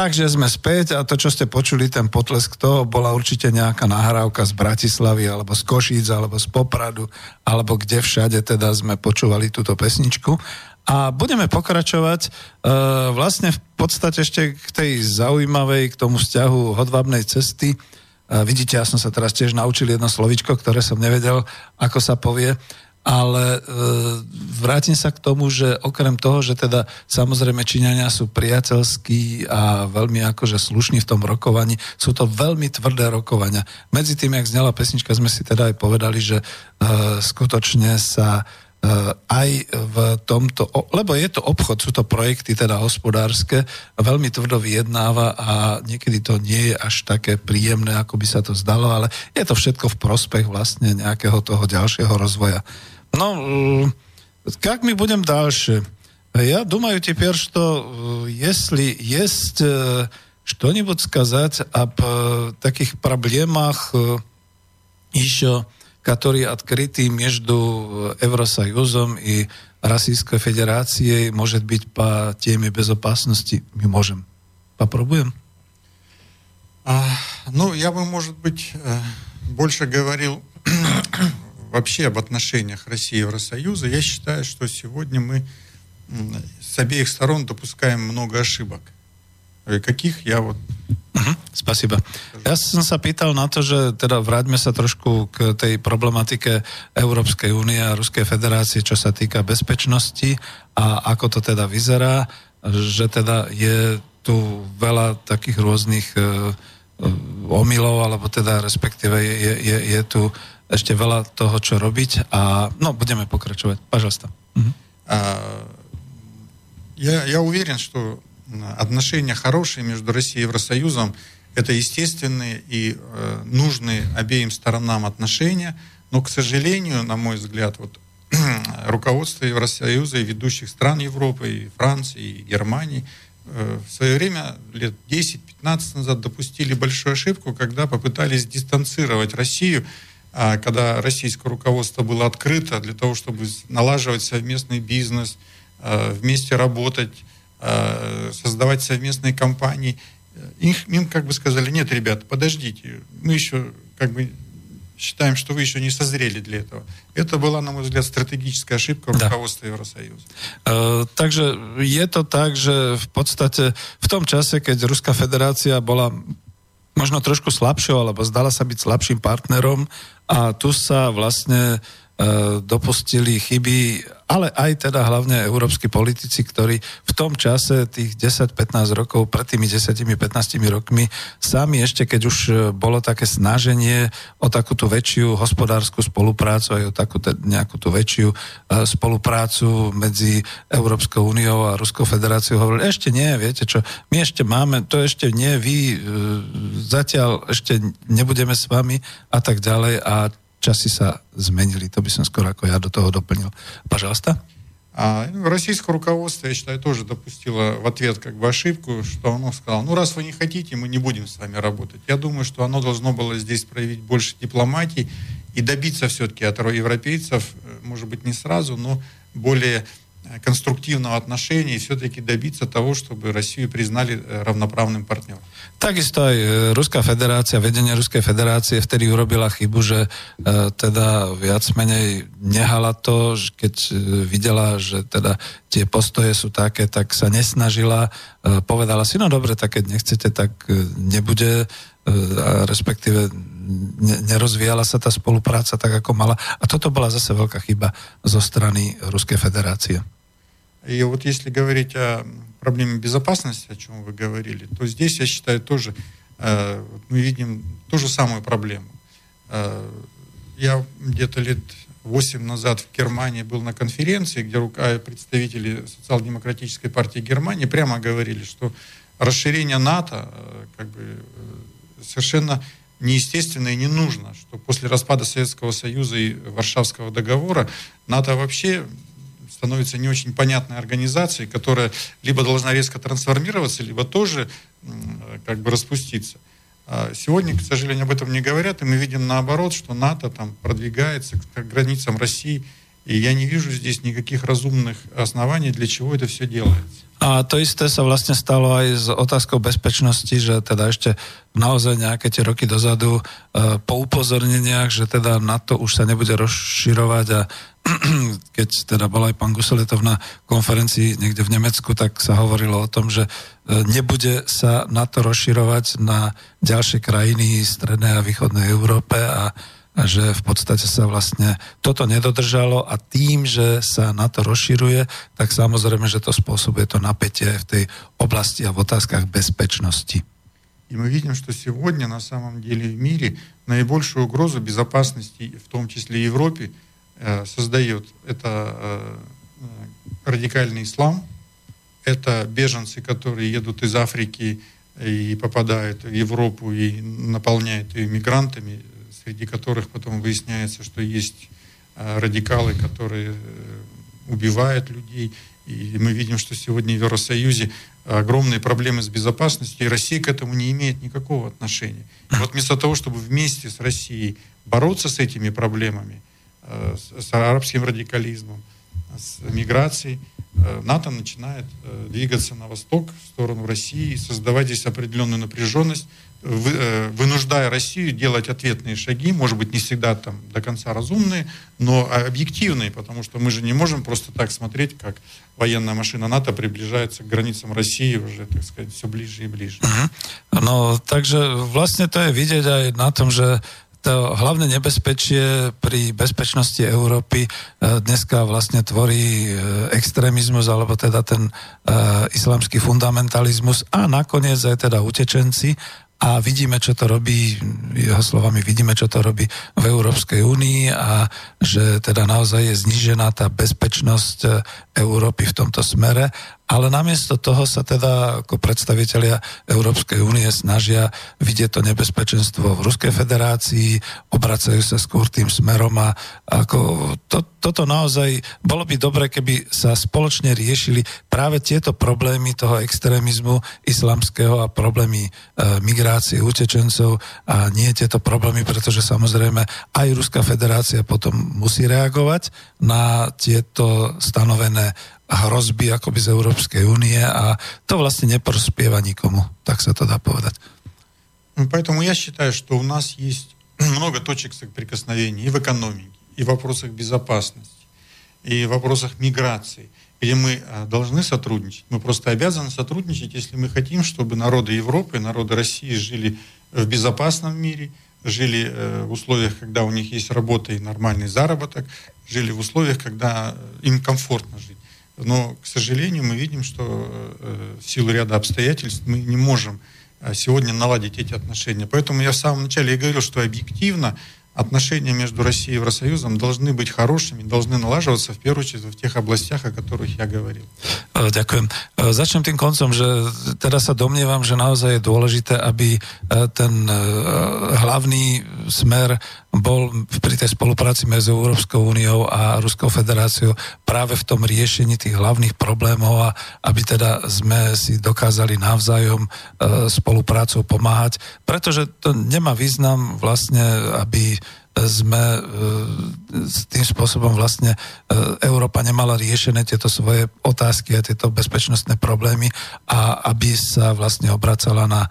Takže sme späť a to, čo ste počuli, ten potlesk toho, bola určite nejaká nahrávka z Bratislavy, alebo z Košíc, alebo z Popradu, alebo kde všade teda sme počúvali túto pesničku. A budeme pokračovať uh, vlastne v podstate ešte k tej zaujímavej, k tomu vzťahu hodvábnej cesty. Uh, vidíte, ja som sa teraz tiež naučil jedno slovičko, ktoré som nevedel, ako sa povie ale e, vrátim sa k tomu, že okrem toho, že teda samozrejme Číňania sú priateľskí a veľmi akože slušní v tom rokovaní, sú to veľmi tvrdé rokovania. Medzi tým, jak znela pesnička, sme si teda aj povedali, že e, skutočne sa aj v tomto, lebo je to obchod, sú to projekty teda hospodárske, veľmi tvrdo vyjednáva a niekedy to nie je až také príjemné, ako by sa to zdalo, ale je to všetko v prospech vlastne nejakého toho ďalšieho rozvoja. No, как мы будем дальше? Я думаю теперь, что если есть что-нибудь сказать об таких проблемах еще, которые открыты между Евросоюзом и Российской Федерацией, может быть, по теме безопасности, мы можем. Попробуем? А, ну, я бы, может быть, больше говорил вообще об отношениях России и Евросоюза, я считаю, что сегодня мы с обеих сторон допускаем много ошибок. Каких я вот... Uh-huh, spasiba. Ja som sa pýtal na to, že teda vráťme sa trošku k tej problematike Európskej únie a Ruskej federácie, čo sa týka bezpečnosti a ako to teda vyzerá, že teda je tu veľa takých rôznych uh, omylov, alebo teda respektíve je, je, je tu ešte veľa toho, čo robiť a no, будем пokračовать. Пожалуйста. Угу. Я, я уверен, что отношения хорошие между Россией и Евросоюзом это естественные и э, нужные обеим сторонам отношения, но, к сожалению, на мой взгляд, вот руководство Евросоюза и ведущих стран Европы, и Франции, и Германии э, в свое время, лет 10-15 назад, допустили большую ошибку, когда попытались дистанцировать Россию а когда российское руководство было открыто для того, чтобы налаживать совместный бизнес, а, вместе работать, создавать совместные компании, их, им как бы сказали, нет, ребят, подождите, мы еще как бы считаем, что вы еще не созрели для этого. Это была, на мой взгляд, стратегическая ошибка да. руководства Евросоюза. Uh, takže je to tak, že v podstate v tom čase, keď Ruská federácia bola možno trošku slabšou, alebo zdala sa byť slabším partnerom a tu sa vlastne dopustili chyby, ale aj teda hlavne európsky politici, ktorí v tom čase, tých 10-15 rokov, pred tými 10-15 rokmi, sami ešte, keď už e, bolo také snaženie o takú tú väčšiu hospodárskú spoluprácu, aj o takú nejakú tú väčšiu e, spoluprácu medzi Európskou úniou a Ruskou federáciou, hovorili, ešte nie, viete čo, my ešte máme, to ešte nie, vy zatiaľ ešte nebudeme s vami a tak ďalej. A časy sa zmenili. To by som skoro ako ja do toho дополнил. Пожалуйста. А, российское руководство, я считаю, тоже допустило в ответ как бы ошибку, что оно сказало, ну раз вы не хотите, мы не будем с вами работать. Я думаю, что оно должно было здесь проявить больше дипломатии и добиться все-таки от европейцев, может быть, не сразу, но более конструктивного отношения и все-таки добиться того, чтобы Россию признali rovnoprávnym partnerom. Takisto aj Ruská federácia, vedenie Ruskej federácie vtedy urobila chybu, že teda viac menej nehala to, keď videla, že teda tie postoje sú také, tak sa nesnažila, povedala si, no dobre, tak keď nechcete, tak nebude, respektíve nerozvíjala sa tá spolupráca tak, ako mala. A toto bola zase veľká chyba zo strany Ruskej federácie. И вот если говорить о проблеме безопасности, о чем вы говорили, то здесь, я считаю, тоже э, мы видим ту же самую проблему. Э, я где-то лет 8 назад в Германии был на конференции, где рука представители социал-демократической партии Германии прямо говорили, что расширение НАТО э, как бы, э, совершенно неестественно и не нужно, что после распада Советского Союза и Варшавского договора НАТО вообще становится не очень понятной организацией, которая либо должна резко трансформироваться, либо тоже как бы распуститься. А сегодня, к сожалению, об этом не говорят, и мы видим наоборот, что НАТО там продвигается к границам России, и я не вижу здесь никаких разумных оснований, для чего это все делается. A to isté sa vlastne stalo aj s otázkou bezpečnosti, že teda ešte naozaj nejaké tie roky dozadu e, po upozorneniach, že teda NATO už sa nebude rozširovať a keď teda bol aj pán Guseletov na konferencii niekde v Nemecku, tak sa hovorilo o tom, že e, nebude sa NATO rozširovať na ďalšie krajiny strednej a východnej Európe a že v podstate sa vlastne toto nedodržalo a tým, že sa na to rozširuje, tak samozrejme, že to spôsobuje to napätie v tej oblasti a v otázkах безопасности. И мы видим, что сегодня на самом деле в мире наибольшую угрозу безопасности, в том числе и Европе, э, создает это э, радикальный ислам, это беженцы, которые едут из Африки и попадают в Европу и наполняют ее мигрантами, среди которых потом выясняется, что есть э, радикалы, которые э, убивают людей. И мы видим, что сегодня в Евросоюзе огромные проблемы с безопасностью, и Россия к этому не имеет никакого отношения. И вот вместо того, чтобы вместе с Россией бороться с этими проблемами, э, с арабским радикализмом, с миграцией, НАТО начинает двигаться на восток, в сторону России, создавать здесь определенную напряженность, вынуждая Россию делать ответные шаги, может быть, не всегда там до конца разумные, но объективные, потому что мы же не можем просто так смотреть, как военная машина НАТО приближается к границам России уже, так сказать, все ближе и ближе. Uh-huh. No, takže vlastne to je vidieť aj na tom, že to hlavné nebezpečie pri bezpečnosti Európy dneska vlastne tvorí extrémizmus, alebo teda ten islamský fundamentalizmus a nakoniec aj teda utečenci a vidíme, čo to robí, jeho slovami vidíme, čo to robí v Európskej únii a že teda naozaj je znížená tá bezpečnosť Európy v tomto smere ale namiesto toho sa teda ako predstavitelia Európskej únie snažia vidieť to nebezpečenstvo v Ruskej federácii, obracajú sa skôr tým smerom a ako to, toto naozaj bolo by dobre, keby sa spoločne riešili práve tieto problémy toho extrémizmu islamského a problémy e, migrácie utečencov a nie tieto problémy, pretože samozrejme aj Ruská federácia potom musí reagovať na tieto stanovené hrozby akoby z Európskej únie a to vlastne neprospieva nikomu, tak sa to dá povedať. Поэтому я считаю, что у нас есть много точек соприкосновения и в экономике, и в вопросах безопасности, и в вопросах миграции, где мы должны сотрудничать. Мы просто обязаны сотрудничать, если мы хотим, чтобы народы Европы, народы России жили в безопасном мире, жили в условиях, когда у них есть работа и нормальный заработок, жили в условиях, когда им комфортно жить. Но, к сожалению, мы видим, что э, в силу ряда обстоятельств мы не можем э, сегодня наладить эти отношения. Поэтому я в самом начале и говорил, что объективно отношения между Россией и Евросоюзом должны быть хорошими, должны налаживаться в первую очередь в тех областях, о которых я говорил. Ďakujem. Začnem tým koncom, že teraz sa domnievam, že naozaj je dôležité, aby ten hlavný smer bol pri tej spolupráci medzi Európskou úniou a Ruskou federáciou práve v tom riešení tých hlavných problémov a aby teda sme si dokázali navzájom spoluprácou pomáhať, pretože to nemá význam vlastne, aby sme e, tým spôsobom vlastne e, Európa nemala riešené tieto svoje otázky a tieto bezpečnostné problémy a aby sa vlastne obracala na e,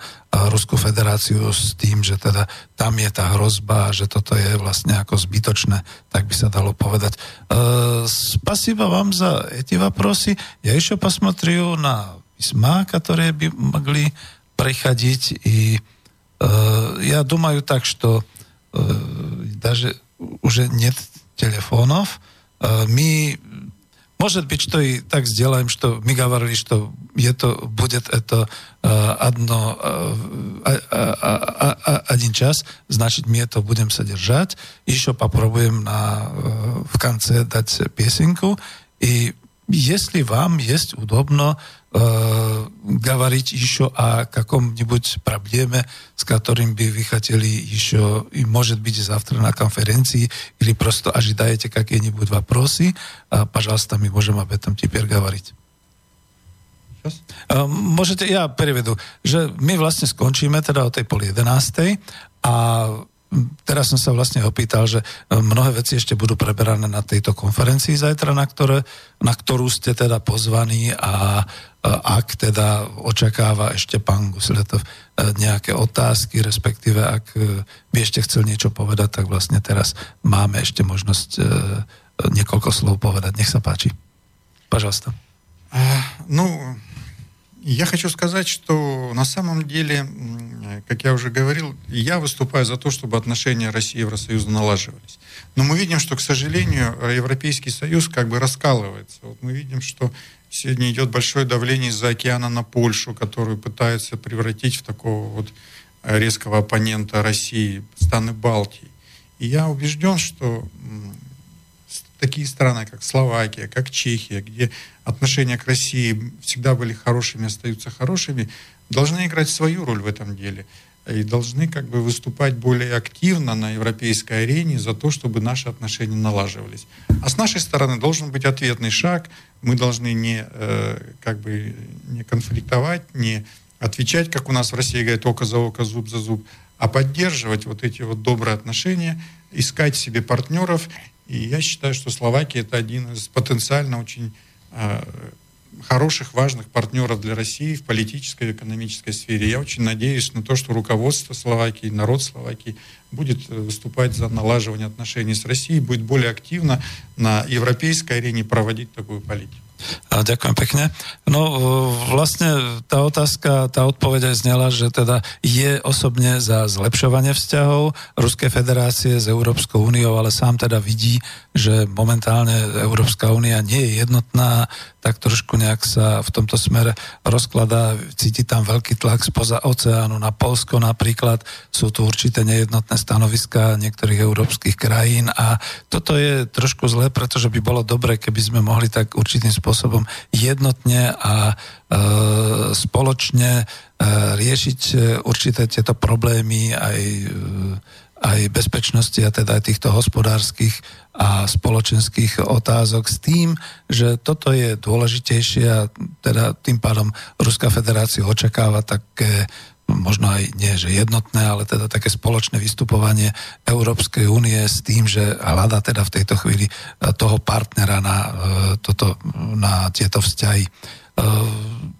Ruskú federáciu s tým, že teda tam je tá hrozba, že toto je vlastne ako zbytočné, tak by sa dalo povedať. Spasiba vám za эти вопросы. Я еще посмотрю на письма, которые by могли приходить. И я думаю так, что даже уже нет телефонов. Мы, может быть, что и так сделаем, что мы говорили, что это будет это одно, один час, значит, мы это будем содержать. Еще попробуем на, в конце дать песенку. И если вам есть удобно э, говорить еще о каком-нибудь проблеме, с которым бы вы хотели еще, и может быть завтра на конференции, или просто ожидаете какие-нибудь вопросы, э, пожалуйста, мы можем об этом теперь говорить. Сейчас? Э, можете, ja prevedu, že my vlastne skončíme teda o tej pol jedenástej a teraz som sa vlastne opýtal, že e, mnohé veci ešte budú preberané na tejto konferencii zajtra, na, ktoré, na ktorú ste teda pozvaní a e, ak teda očakáva ešte pán Gusletov e, nejaké otázky, respektíve ak by ešte chcel niečo povedať, tak vlastne teraz máme ešte možnosť niekoľko slov povedať. Nech sa páči. Pažalsta. Eh, no, я хочу сказать, что на самом деле, как я уже говорил, я выступаю за то, чтобы отношения России и Евросоюза налаживались. Но мы видим, что, к сожалению, Европейский Союз как бы раскалывается. Вот мы видим, что сегодня идет большое давление из-за океана на Польшу, которую пытаются превратить в такого вот резкого оппонента России, страны Балтии. И я убежден, что такие страны, как Словакия, как Чехия, где отношения к России всегда были хорошими, остаются хорошими, должны играть свою роль в этом деле и должны как бы выступать более активно на европейской арене за то, чтобы наши отношения налаживались. А с нашей стороны должен быть ответный шаг. Мы должны не, э, как бы не конфликтовать, не отвечать, как у нас в России говорят, око за око, зуб за зуб, а поддерживать вот эти вот добрые отношения, искать себе партнеров и я считаю, что Словакия это один из потенциально очень э, хороших, важных партнеров для России в политической и экономической сфере. Я очень надеюсь на то, что руководство Словакии, народ Словакии будет э, выступать за налаживание отношений с Россией, будет более активно на европейской арене проводить такую политику. A ďakujem pekne. No vlastne tá otázka, tá odpoveď aj znela, že teda je osobne za zlepšovanie vzťahov Ruskej federácie s Európskou úniou, ale sám teda vidí, že momentálne Európska únia nie je jednotná, tak trošku nejak sa v tomto smere rozkladá, cíti tam veľký tlak spoza oceánu na Polsko napríklad, sú tu určité nejednotné stanoviska niektorých európskych krajín a toto je trošku zlé, pretože by bolo dobre, keby sme mohli tak určitým spôsobom jednotne a e, spoločne e, riešiť e, určité tieto problémy aj e, aj bezpečnosti a teda aj týchto hospodárskych a spoločenských otázok s tým, že toto je dôležitejšie a teda tým pádom Ruská federácia očakáva také možno aj nie, že jednotné, ale teda také spoločné vystupovanie Európskej únie s tým, že hľadá teda v tejto chvíli toho partnera na, e, toto, na tieto vzťahy. E,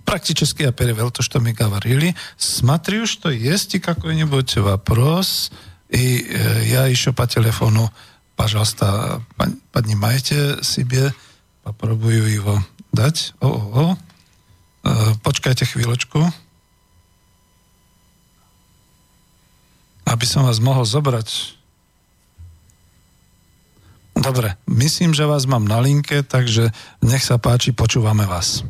практически я перевел то, что мы говорили. Смотрю, что есть и какой-нибудь вопрос. И э, я еще по телефону, пожалуйста, поднимайте себе, попробую его дать. О, о, о. Э, почкайте chvíľočku. Aby som vás mohol zobrať. Dobre, myslím, že vás mám na linke, takže nech sa páči, počúvame vás.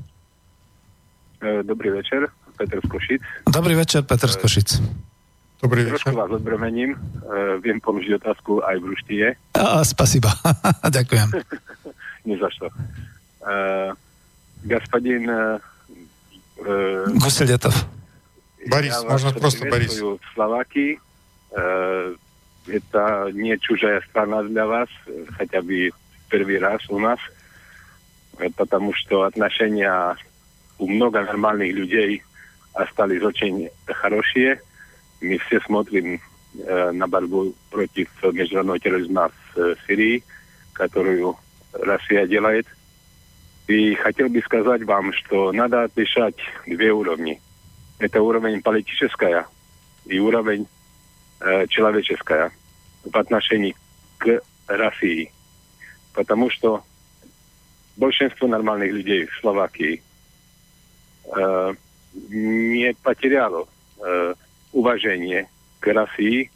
E, dobrý večer, Peter Skošic. Dobrý večer, Peter Skošic. Dobrý večer. Trošku vás odbremením. Uh, viem položiť otázku aj v ruštine. A, spasiba. Ďakujem. Nie za čo. Uh, господин uh, Гусельетов. Борис, ja можно просто Борис. в Словакии. Uh, это не чужая страна для вас, хотя бы первый раз у нас, потому что отношения у много нормальных людей остались очень хорошие. Мы все смотрим э, на борьбу против международного терроризма в э, которую Россия делает. И хотел бы сказать вам, что надо отличать две уровни. Это уровень политическая и уровень э, человеческая в отношении к России. Потому что большинство нормальных людей в Словакии э, не потеряло э, уважение к России.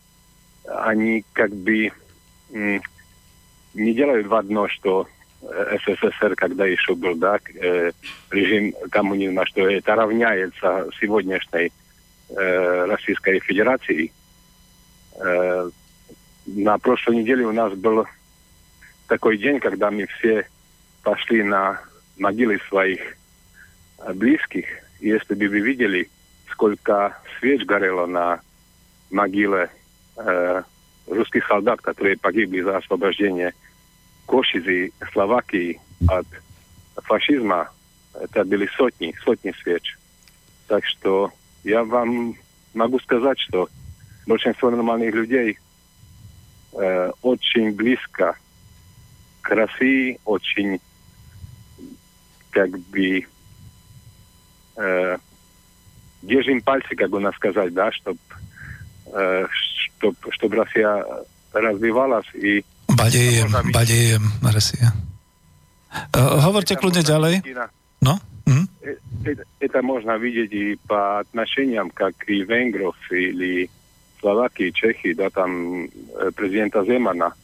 Они как бы не делают в одно, что э, СССР, когда еще был, да, э, режим коммунизма, что это равняется сегодняшней э, Российской Федерации. На прошлой неделе у нас был такой день, когда мы все пошли на могилы своих близких. И если бы вы видели, сколько свеч горело на могиле э, русских солдат, которые погибли за освобождение Кошицы, Словакии от фашизма. Это были сотни, сотни свеч. Так что я вам могу сказать, что большинство нормальных людей э, очень близко к России, очень как бы э, держим пальцы, как бы нас сказать, да, чтобы э, чтоб, чтоб Россия развивалась и Baliejem, baliejem Россия. Uh, hovorte kľudne ďalej. No? Hm? Это, это можно видеть и по отношениям, как и Венгров или Словакии, Чехии, да, там президента Земана,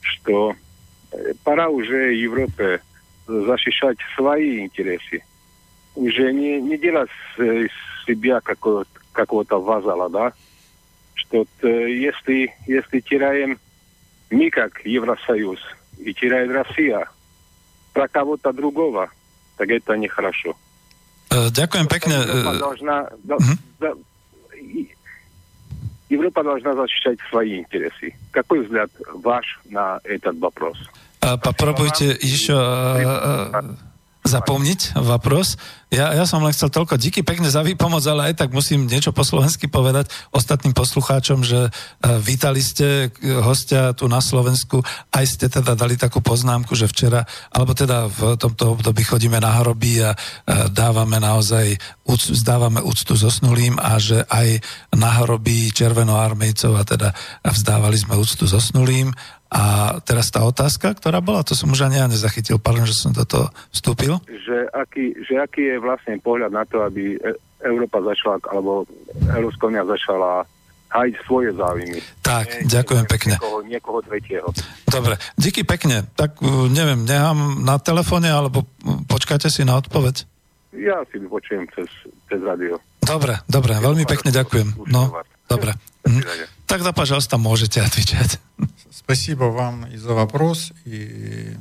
что пора уже Европе защищать свои интересы. Уже не, не делать из себя какого-то, какого-то вазала, да, что если, если теряем мы как Евросоюз и теряет Россия про кого-то другого, to nechrašo. Uh, ďakujem pekne. Európa должна, Европа должна защищать свои интересы. Какой взгляд ваш на этот вопрос? Uh, попробуйте еще uh, zapomniť? Vapros. Ja, ja som len chcel toľko díky pekne za výpomoc, ale aj tak musím niečo po slovensky povedať ostatným poslucháčom, že eh, vítali ste eh, hostia tu na Slovensku, aj ste teda dali takú poznámku, že včera, alebo teda v tomto období chodíme na hroby a eh, dávame naozaj, vzdávame úctu zosnulým a že aj na hroby červenoarmejcov a teda vzdávali sme úctu zosnulým. A teraz tá otázka, ktorá bola, to som už ani ja nezachytil, pardon, že som do toho vstúpil. Že aký, že aký je vlastne pohľad na to, aby e- Európa začala, alebo Európska únia začala aj svoje záujmy. Tak, Nie, ďakujem neviem, pekne. Niekoho, niekoho tretieho. Dobre, díky pekne. Tak uh, neviem, nechám na telefóne, alebo uh, počkáte si na odpoveď? Ja si vypočujem cez, cez radio. Dobre, dobre, veľmi pekne ďakujem. No, dobre. Hm. Tak zapáš, tam môžete atvičať. Спасибо вам и за вопрос, и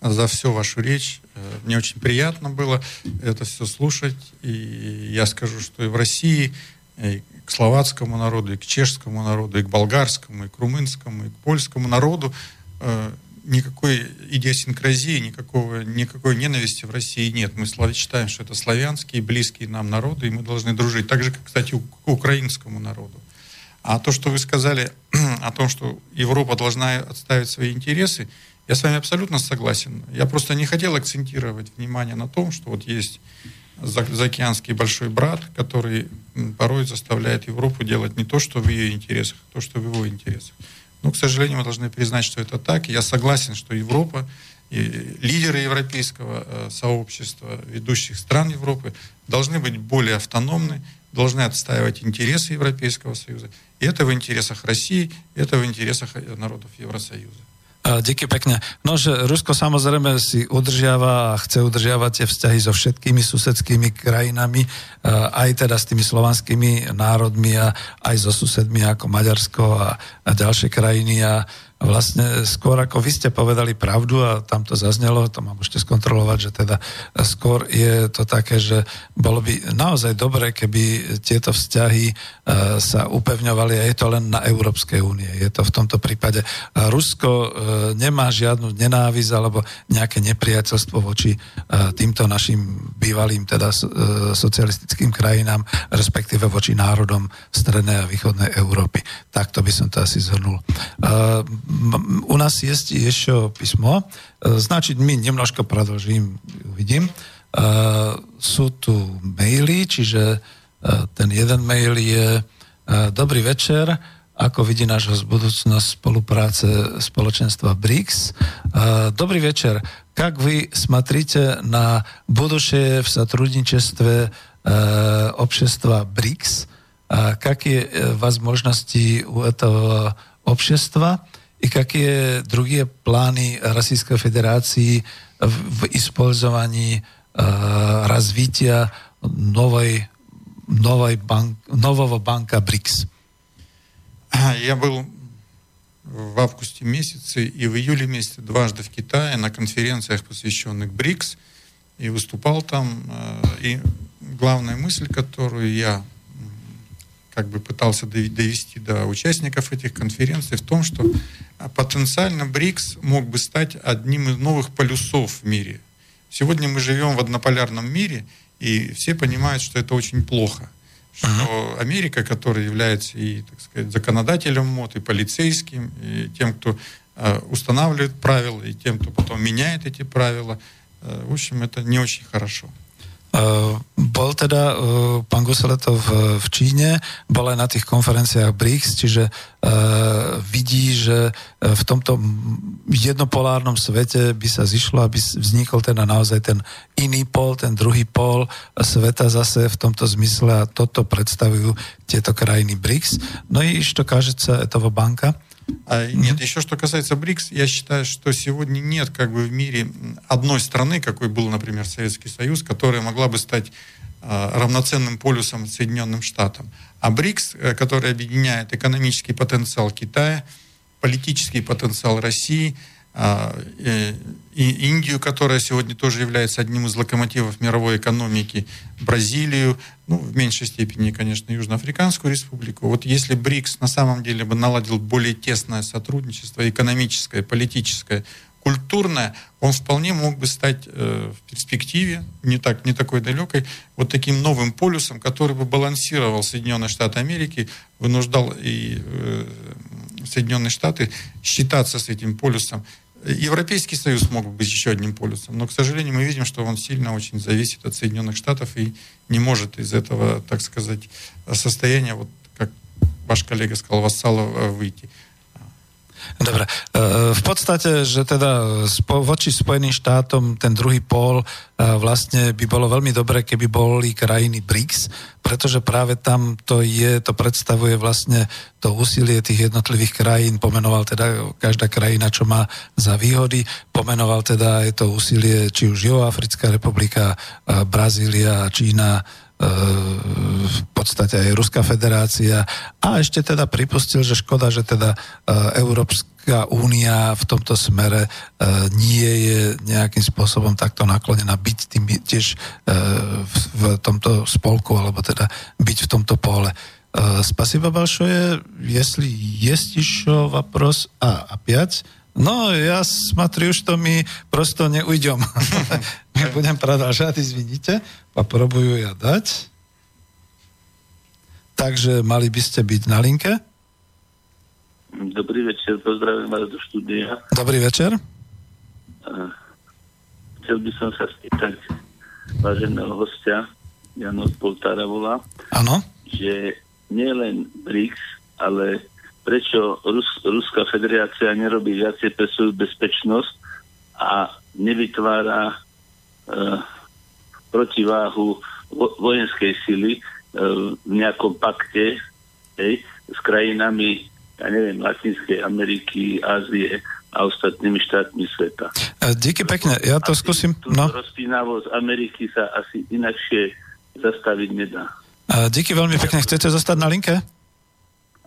за всю вашу речь. Э, мне очень приятно было это все слушать. И я скажу, что и в России, и к словацкому народу, и к чешскому народу, и к болгарскому, и к румынскому, и к польскому народу э, никакой идиосинкразии, никакого, никакой ненависти в России нет. Мы считаем, что это славянские, близкие нам народы, и мы должны дружить. Так же, как, кстати, к украинскому народу. А то, что вы сказали о том, что Европа должна отставить свои интересы, я с вами абсолютно согласен. Я просто не хотел акцентировать внимание на том, что вот есть заокеанский большой брат, который порой заставляет Европу делать не то, что в ее интересах, а то, что в его интересах. Но, к сожалению, мы должны признать, что это так. я согласен, что Европа и лидеры европейского э, сообщества, ведущих стран Европы должны быть более автономны, должны отстаивать интересы Европейского Союза. И это в интересах России, это в интересах народов Евросоюза. Díky pekne. No, že Rusko samozrejme si udržiava a chce udržiavať tie vzťahy so všetkými susedskými krajinami, aj teda s tými slovanskými národmi a aj so susedmi ako Maďarsko a, a ďalšie krajiny a vlastne skôr ako vy ste povedali pravdu a tam to zaznelo, to mám môžete skontrolovať, že teda skôr je to také, že bolo by naozaj dobré, keby tieto vzťahy e, sa upevňovali a je to len na Európskej únie. Je to v tomto prípade. Rusko e, nemá žiadnu nenávisť alebo nejaké nepriateľstvo voči e, týmto našim bývalým teda socialistickým krajinám, respektíve voči národom strednej a východnej Európy. Takto by som to asi zhrnul u nás jest еще письмо, значит, my немножко продолжим, uvidím. Sú tu maily, čiže ten jeden mail je Dobrý večer, ako vidí nášho budúcnosť spolupráce spoločenstva BRICS. Dobrý večer, как вы смотрите на будущее в сотрудничестве общества БРИКС? Какие возможности у этого общества? И какие другие планы Российской Федерации в использовании э, развития новой, новой банк, нового банка БРИКС? Я был в августе месяце и в июле месяце дважды в Китае на конференциях, посвященных БРИКС, и выступал там. Э, и главная мысль, которую я как бы пытался довести до участников этих конференций в том, что потенциально БРИКС мог бы стать одним из новых полюсов в мире. Сегодня мы живем в однополярном мире, и все понимают, что это очень плохо. что uh-huh. Америка, которая является и, так сказать, законодателем мод, и полицейским, и тем, кто э, устанавливает правила, и тем, кто потом меняет эти правила, э, в общем, это не очень хорошо. Eh, bol teda eh, pán Guseletov v Číne, bol aj na tých konferenciách BRICS, čiže eh, vidí, že v tomto jednopolárnom svete by sa zišlo, aby vznikol teda naozaj ten iný pol, ten druhý pol sveta zase v tomto zmysle a toto predstavujú tieto krajiny BRICS. No i to kaže Cetova banka, А, нет, еще что касается БРИКС, я считаю, что сегодня нет как бы в мире одной страны, какой был, например, Советский Союз, которая могла бы стать а, равноценным полюсом Соединенным Штатам. А БРИКС, э, который объединяет экономический потенциал Китая, политический потенциал России – и Индию, которая сегодня тоже является одним из локомотивов мировой экономики, Бразилию, ну, в меньшей степени, конечно, Южноафриканскую республику. Вот если БРИКС на самом деле бы наладил более тесное сотрудничество, экономическое, политическое, культурное, он вполне мог бы стать э, в перспективе, не, так, не такой далекой, вот таким новым полюсом, который бы балансировал Соединенные Штаты Америки, вынуждал и э, Соединенные Штаты считаться с этим полюсом Европейский Союз мог бы быть еще одним полюсом, но, к сожалению, мы видим, что он сильно очень зависит от Соединенных Штатов и не может из этого, так сказать, состояния, вот как ваш коллега сказал, вассала выйти. Dobre. E, v podstate, že teda voči Spojeným štátom ten druhý pól e, vlastne by bolo veľmi dobre, keby boli krajiny BRICS, pretože práve tam to je, to predstavuje vlastne to úsilie tých jednotlivých krajín, pomenoval teda každá krajina, čo má za výhody, pomenoval teda aj to úsilie, či už Joafrická republika, e, Brazília, Čína, v podstate aj Ruská federácia a ešte teda pripustil, že škoda, že teda e, Európska únia v tomto smere e, nie je nejakým spôsobom takto naklonená byť tým tiež e, v tomto spolku, alebo teda byť v tomto pole. Спасибо большое. Если есть еще вопрос... А, опять? No, ja смотрю, что my prosto neujdem. my budem продолжать, извините. Попробую ja dať. Takže mali by ste byť na linke. Dobrý večer, pozdravím vás do štúdia. Dobrý večer. Chcel by som sa spýtať váženého hostia, Jano Poltára volá, ano? že nielen BRICS, ale prečo Rus, Ruská federácia nerobí viacej pre svoju bezpečnosť a nevytvára e, protiváhu vo, vojenskej sily e, v nejakom pakte hej, s krajinami, ja neviem, Latinskej Ameriky, Ázie a ostatnými štátmi sveta. E, díky pekne, ja to asi skúsim. No. Rozpínavosť Ameriky sa asi inakšie zastaviť nedá. E, díky veľmi pekne. Chcete zostať na linke?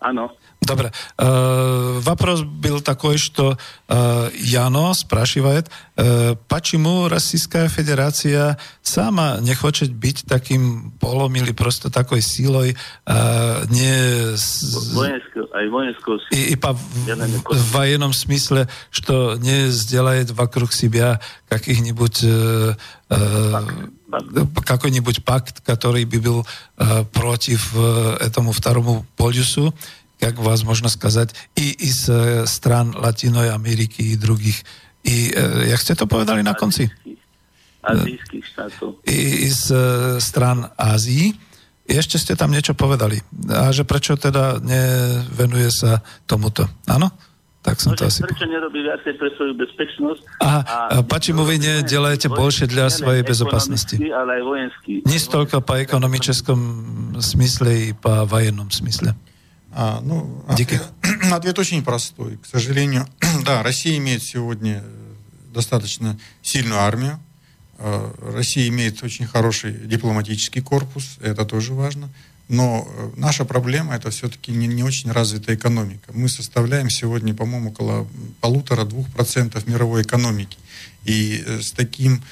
Áno. Добре. Э, вопрос был такой, что э, Яно спрашивает, э, почему Российская Федерация сама не хочет быть таким полом или просто такой силой, э, не... Воинскую, а и воинскую силу. И, и по, в, в военном смысле, что не сделает вокруг себя каких-нибудь... Э, э, какой-нибудь пакт, который бы был э, против э, этому второму полюсу, как возможно сказать, и из э, стран Латиной Америки и других. И, э, jak ste to povedali na konci? Azijských štátov. I z stran Ázii. Ešte ste tam niečo povedali. A že prečo teda nevenuje sa tomuto? Áno? Tak som no, to asi... Prečo nerobí viacej pre svoju bezpečnosť? Aha, a почему вы не делаете больше для своей безопасности? Ale aj vojenský. Не столько по экономическом смысле и по военном смысле. А, ну, Дикий. ответ очень простой. К сожалению, да, Россия имеет сегодня достаточно сильную армию. Россия имеет очень хороший дипломатический корпус, это тоже важно. Но э, наша проблема это все-таки не, не очень развитая экономика. Мы составляем сегодня, по-моему, около полутора-двух процентов мировой экономики. И э, с таким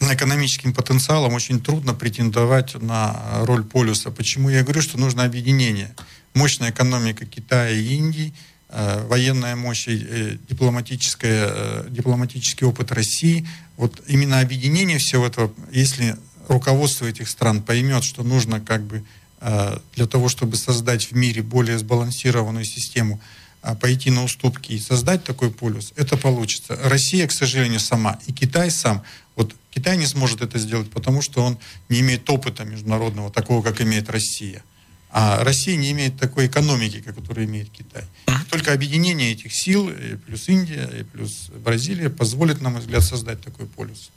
экономическим потенциалом очень трудно претендовать на роль полюса. Почему я говорю, что нужно объединение? мощная экономика Китая и Индии, э, военная мощь э, дипломатическая, э, дипломатический опыт России. Вот именно объединение всего этого, если руководство этих стран поймет, что нужно как бы э, для того, чтобы создать в мире более сбалансированную систему, а, пойти на уступки и создать такой полюс, это получится. Россия, к сожалению, сама, и Китай сам, вот Китай не сможет это сделать, потому что он не имеет опыта международного, такого, как имеет Россия. А Россия не имеет такой экономики, которую имеет Китай. Только объединение этих сил, плюс Индия, и плюс Бразилия, позволит, на мой взгляд, создать такой полюс.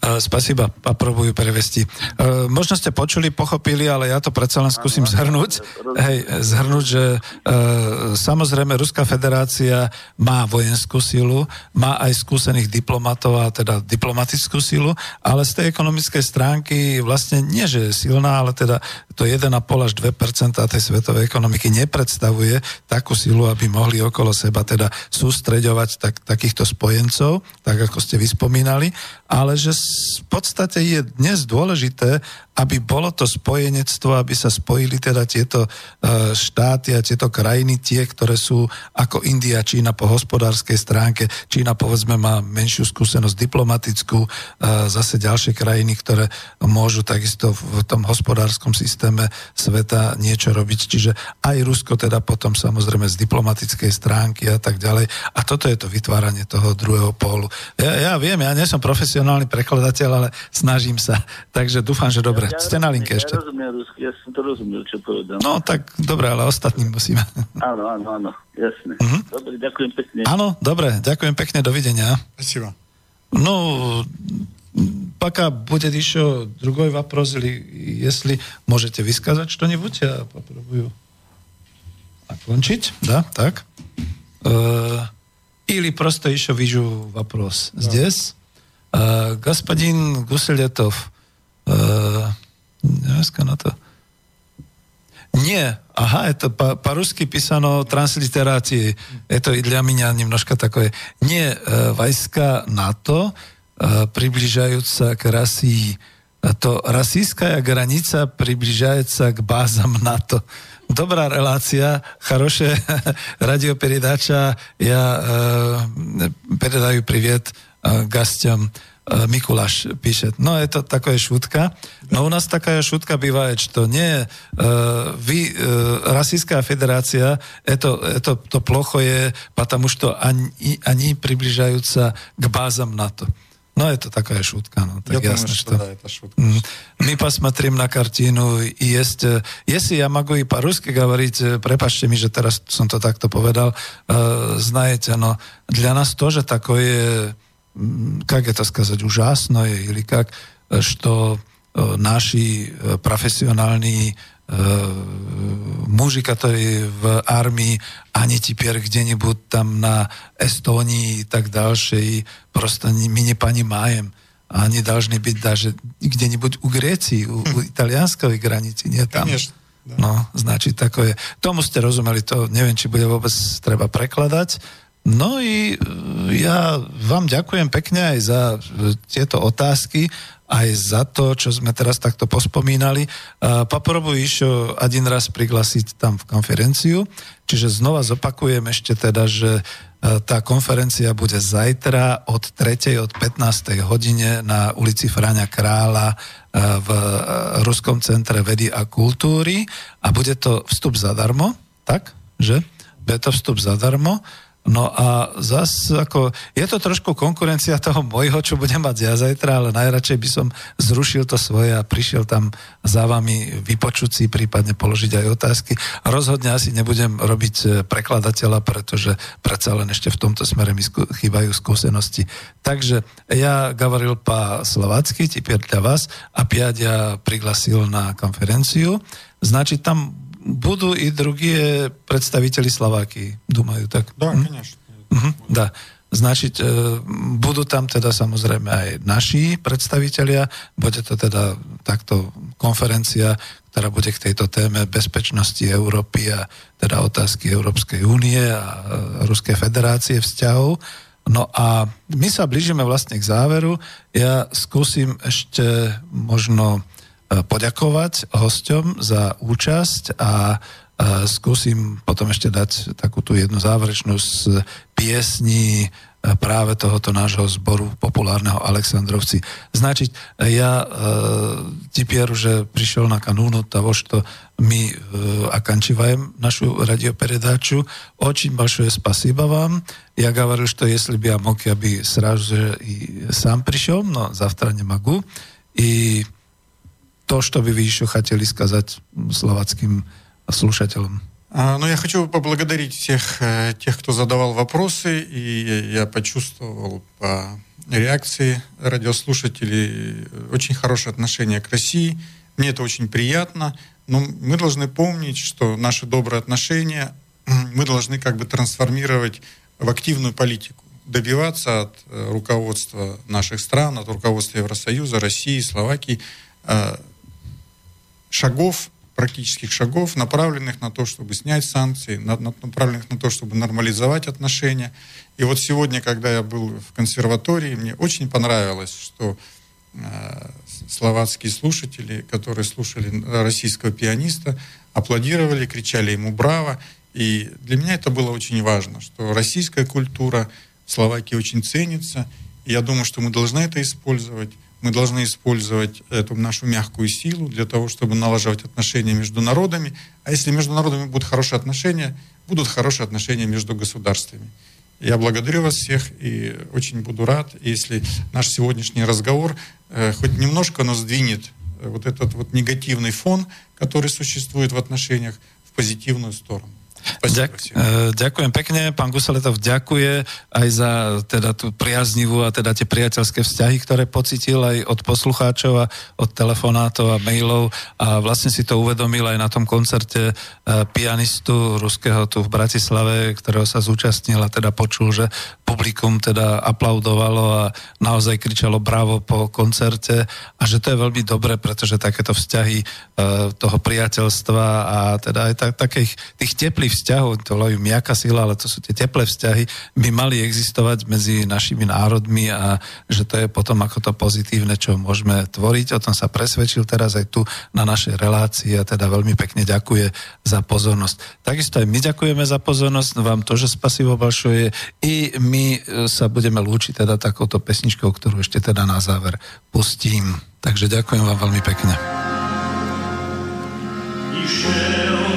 Spasiba, popróbujú prevesti. Možno ste počuli, pochopili, ale ja to predsa len skúsim zhrnúť. Hej, zhrnúť, že samozrejme Ruská federácia má vojenskú silu, má aj skúsených diplomatov a teda diplomatickú silu, ale z tej ekonomickej stránky vlastne nie, že je silná, ale teda to 1,5 až 2% tej svetovej ekonomiky nepredstavuje takú silu, aby mohli okolo seba teda sústreďovať tak, takýchto spojencov, tak ako ste vyspomínali, ale že v podstate je dnes dôležité, aby bolo to spojenectvo, aby sa spojili teda tieto e, štáty a tieto krajiny, tie, ktoré sú ako India, Čína po hospodárskej stránke. Čína povedzme má menšiu skúsenosť diplomatickú, e, zase ďalšie krajiny, ktoré môžu takisto v tom hospodárskom systéme sveta niečo robiť. Čiže aj Rusko teda potom samozrejme z diplomatickej stránky a tak ďalej. A toto je to vytváranie toho druhého pólu. Ja, ja viem, ja nie som profesionálny prekladateľ, ale snažím sa. Takže dúfam, že dobre. Ja, Ste na linke ešte. Ja rozumiem rusky, ja som to rozumel, čo povedal. No tak dobre, ale ostatným musíme. Áno, áno, áno, jasne. Uh-huh. Dobre, ďakujem pekne. Áno, dobre, ďakujem pekne, dovidenia. Спасибо. Ну, пока будет еще другой вопрос, или если можете высказать что-нибудь, я попробую окончить, да, так. Э, или просто еще вижу вопрос да. здесь. Э, господин Гуселетов, Dneska na to... Nie, aha, это по- по-русски писано транслитерации. Это и для меня немножко такое. Не, э, войска НАТО э, приближаются к России. To российская граница приближается к базам НАТО. Dobrá relácia, хорошая радиопередача. Я э, передаю привет э, гостям. Mikuláš píše, no je to такая шутка, но у нас такая шутка бывает, что не вы, Российская Федерация, это, это то плохое, потому что они, они приближаются к базам НАТО. Ну, это такая шутка. Ну, так я ясно, думаю, что... что да, это шутка. Мы посмотрим на картину, и есть... Если я могу и по-русски говорить, препаčte mi, že teraz som to takto povedal, знаете, но для нас тоже такое как это сказать, ужасное, или как, что наши профессиональные мужи, которые в армии, они теперь где-нибудь там на Эстонии и так дальше, и просто мы не понимаем, они должны быть даже где-нибудь у Греции, у, у итальянской границы, не там. Конечно. Да. No, значит такое. Tomu ste rozumeli, to neviem, či bude vôbec treba prekladať. No i ja vám ďakujem pekne aj za tieto otázky, aj za to, čo sme teraz takto pospomínali. Попробую еще один раз пригласить tam v konferenciu. Čiže znova zopakujem ešte teda, že tá konferencia bude zajtra od 3. od 15. hodine na ulici Fráňa Krála v Ruskom centre vedy a kultúry a bude to vstup zadarmo, tak? Že? Bude to vstup zadarmo. No a zas, ako, je to trošku konkurencia toho mojho, čo budem mať ja zajtra, ale najradšej by som zrušil to svoje a prišiel tam za vami vypočuť si, prípadne položiť aj otázky. Rozhodne asi nebudem robiť e, prekladateľa, pretože predsa len ešte v tomto smere mi skú, chýbajú skúsenosti. Takže ja govoril pa slovacky, теперь для вас, опять я пригласил на конференцию. Значит, там будут и другие представители Словакии, думаю, так? Да, hm? конечно. Uh-huh, да. Значит, budú tam teda samozrejme aj naši predstavitelia, bude to teda takto konferencia, ktorá bude k tejto téme bezpečnosti Európy a teda otázky Európskej únie a Ruskej federácie vzťahov. No a my sa blížime vlastne k záveru. Ja skúsim ešte možno poďakovať hosťom za účasť a skúsim potom ešte dať takú tú jednu záverečnú z piesní práve tohoto nášho zboru populárneho Aleksandrovci. Značiť, ja Теперь уже пришел на кануну того, что мы оканчиваем нашу радиопередачу. Очень большое спасибо вам. Я говорил, что если бы я мог, я бы сразу же и сам пришел, но завтра не могу. И то, что вы еще хотели сказать словацким слушателям. Ну, я хочу поблагодарить всех э, тех, кто задавал вопросы, и я почувствовал по реакции радиослушателей очень хорошее отношение к России. Мне это очень приятно, но мы должны помнить, что наши добрые отношения мы должны как бы трансформировать в активную политику, добиваться от э, руководства наших стран, от руководства Евросоюза, России, Словакии э, шагов практических шагов, направленных на то, чтобы снять санкции, направленных на то, чтобы нормализовать отношения. И вот сегодня, когда я был в консерватории, мне очень понравилось, что э, словацкие слушатели, которые слушали российского пианиста, аплодировали, кричали ему «Браво!». И для меня это было очень важно, что российская культура в Словакии очень ценится. И я думаю, что мы должны это использовать мы должны использовать эту нашу мягкую силу для того, чтобы налаживать отношения между народами. А если между народами будут хорошие отношения, будут хорошие отношения между государствами. Я благодарю вас всех и очень буду рад, если наш сегодняшний разговор э, хоть немножко, но сдвинет э, вот этот вот негативный фон, который существует в отношениях, в позитивную сторону. Ďak, uh, ďakujem pekne, pán Guseletov ďakuje aj za teda tú priaznivú a teda tie priateľské vzťahy, ktoré pocitil aj od poslucháčov a od telefonátov a mailov. A vlastne si to uvedomil aj na tom koncerte uh, pianistu ruského tu v Bratislave, ktorého sa zúčastnil a teda počul, že publikum teda aplaudovalo a naozaj kričalo bravo po koncerte. A že to je veľmi dobré, pretože takéto vzťahy uh, toho priateľstva a teda aj tak, takých tých teplých teplých vzťahov, to volajú miaka sila, ale to sú tie teplé vzťahy, by mali existovať medzi našimi národmi a že to je potom ako to pozitívne, čo môžeme tvoriť. O tom sa presvedčil teraz aj tu na našej relácii a teda veľmi pekne ďakuje za pozornosť. Takisto aj my ďakujeme za pozornosť, no vám to, že spasivo balšuje i my e, sa budeme lúčiť teda takouto pesničkou, ktorú ešte teda na záver pustím. Takže ďakujem vám veľmi pekne. Michel.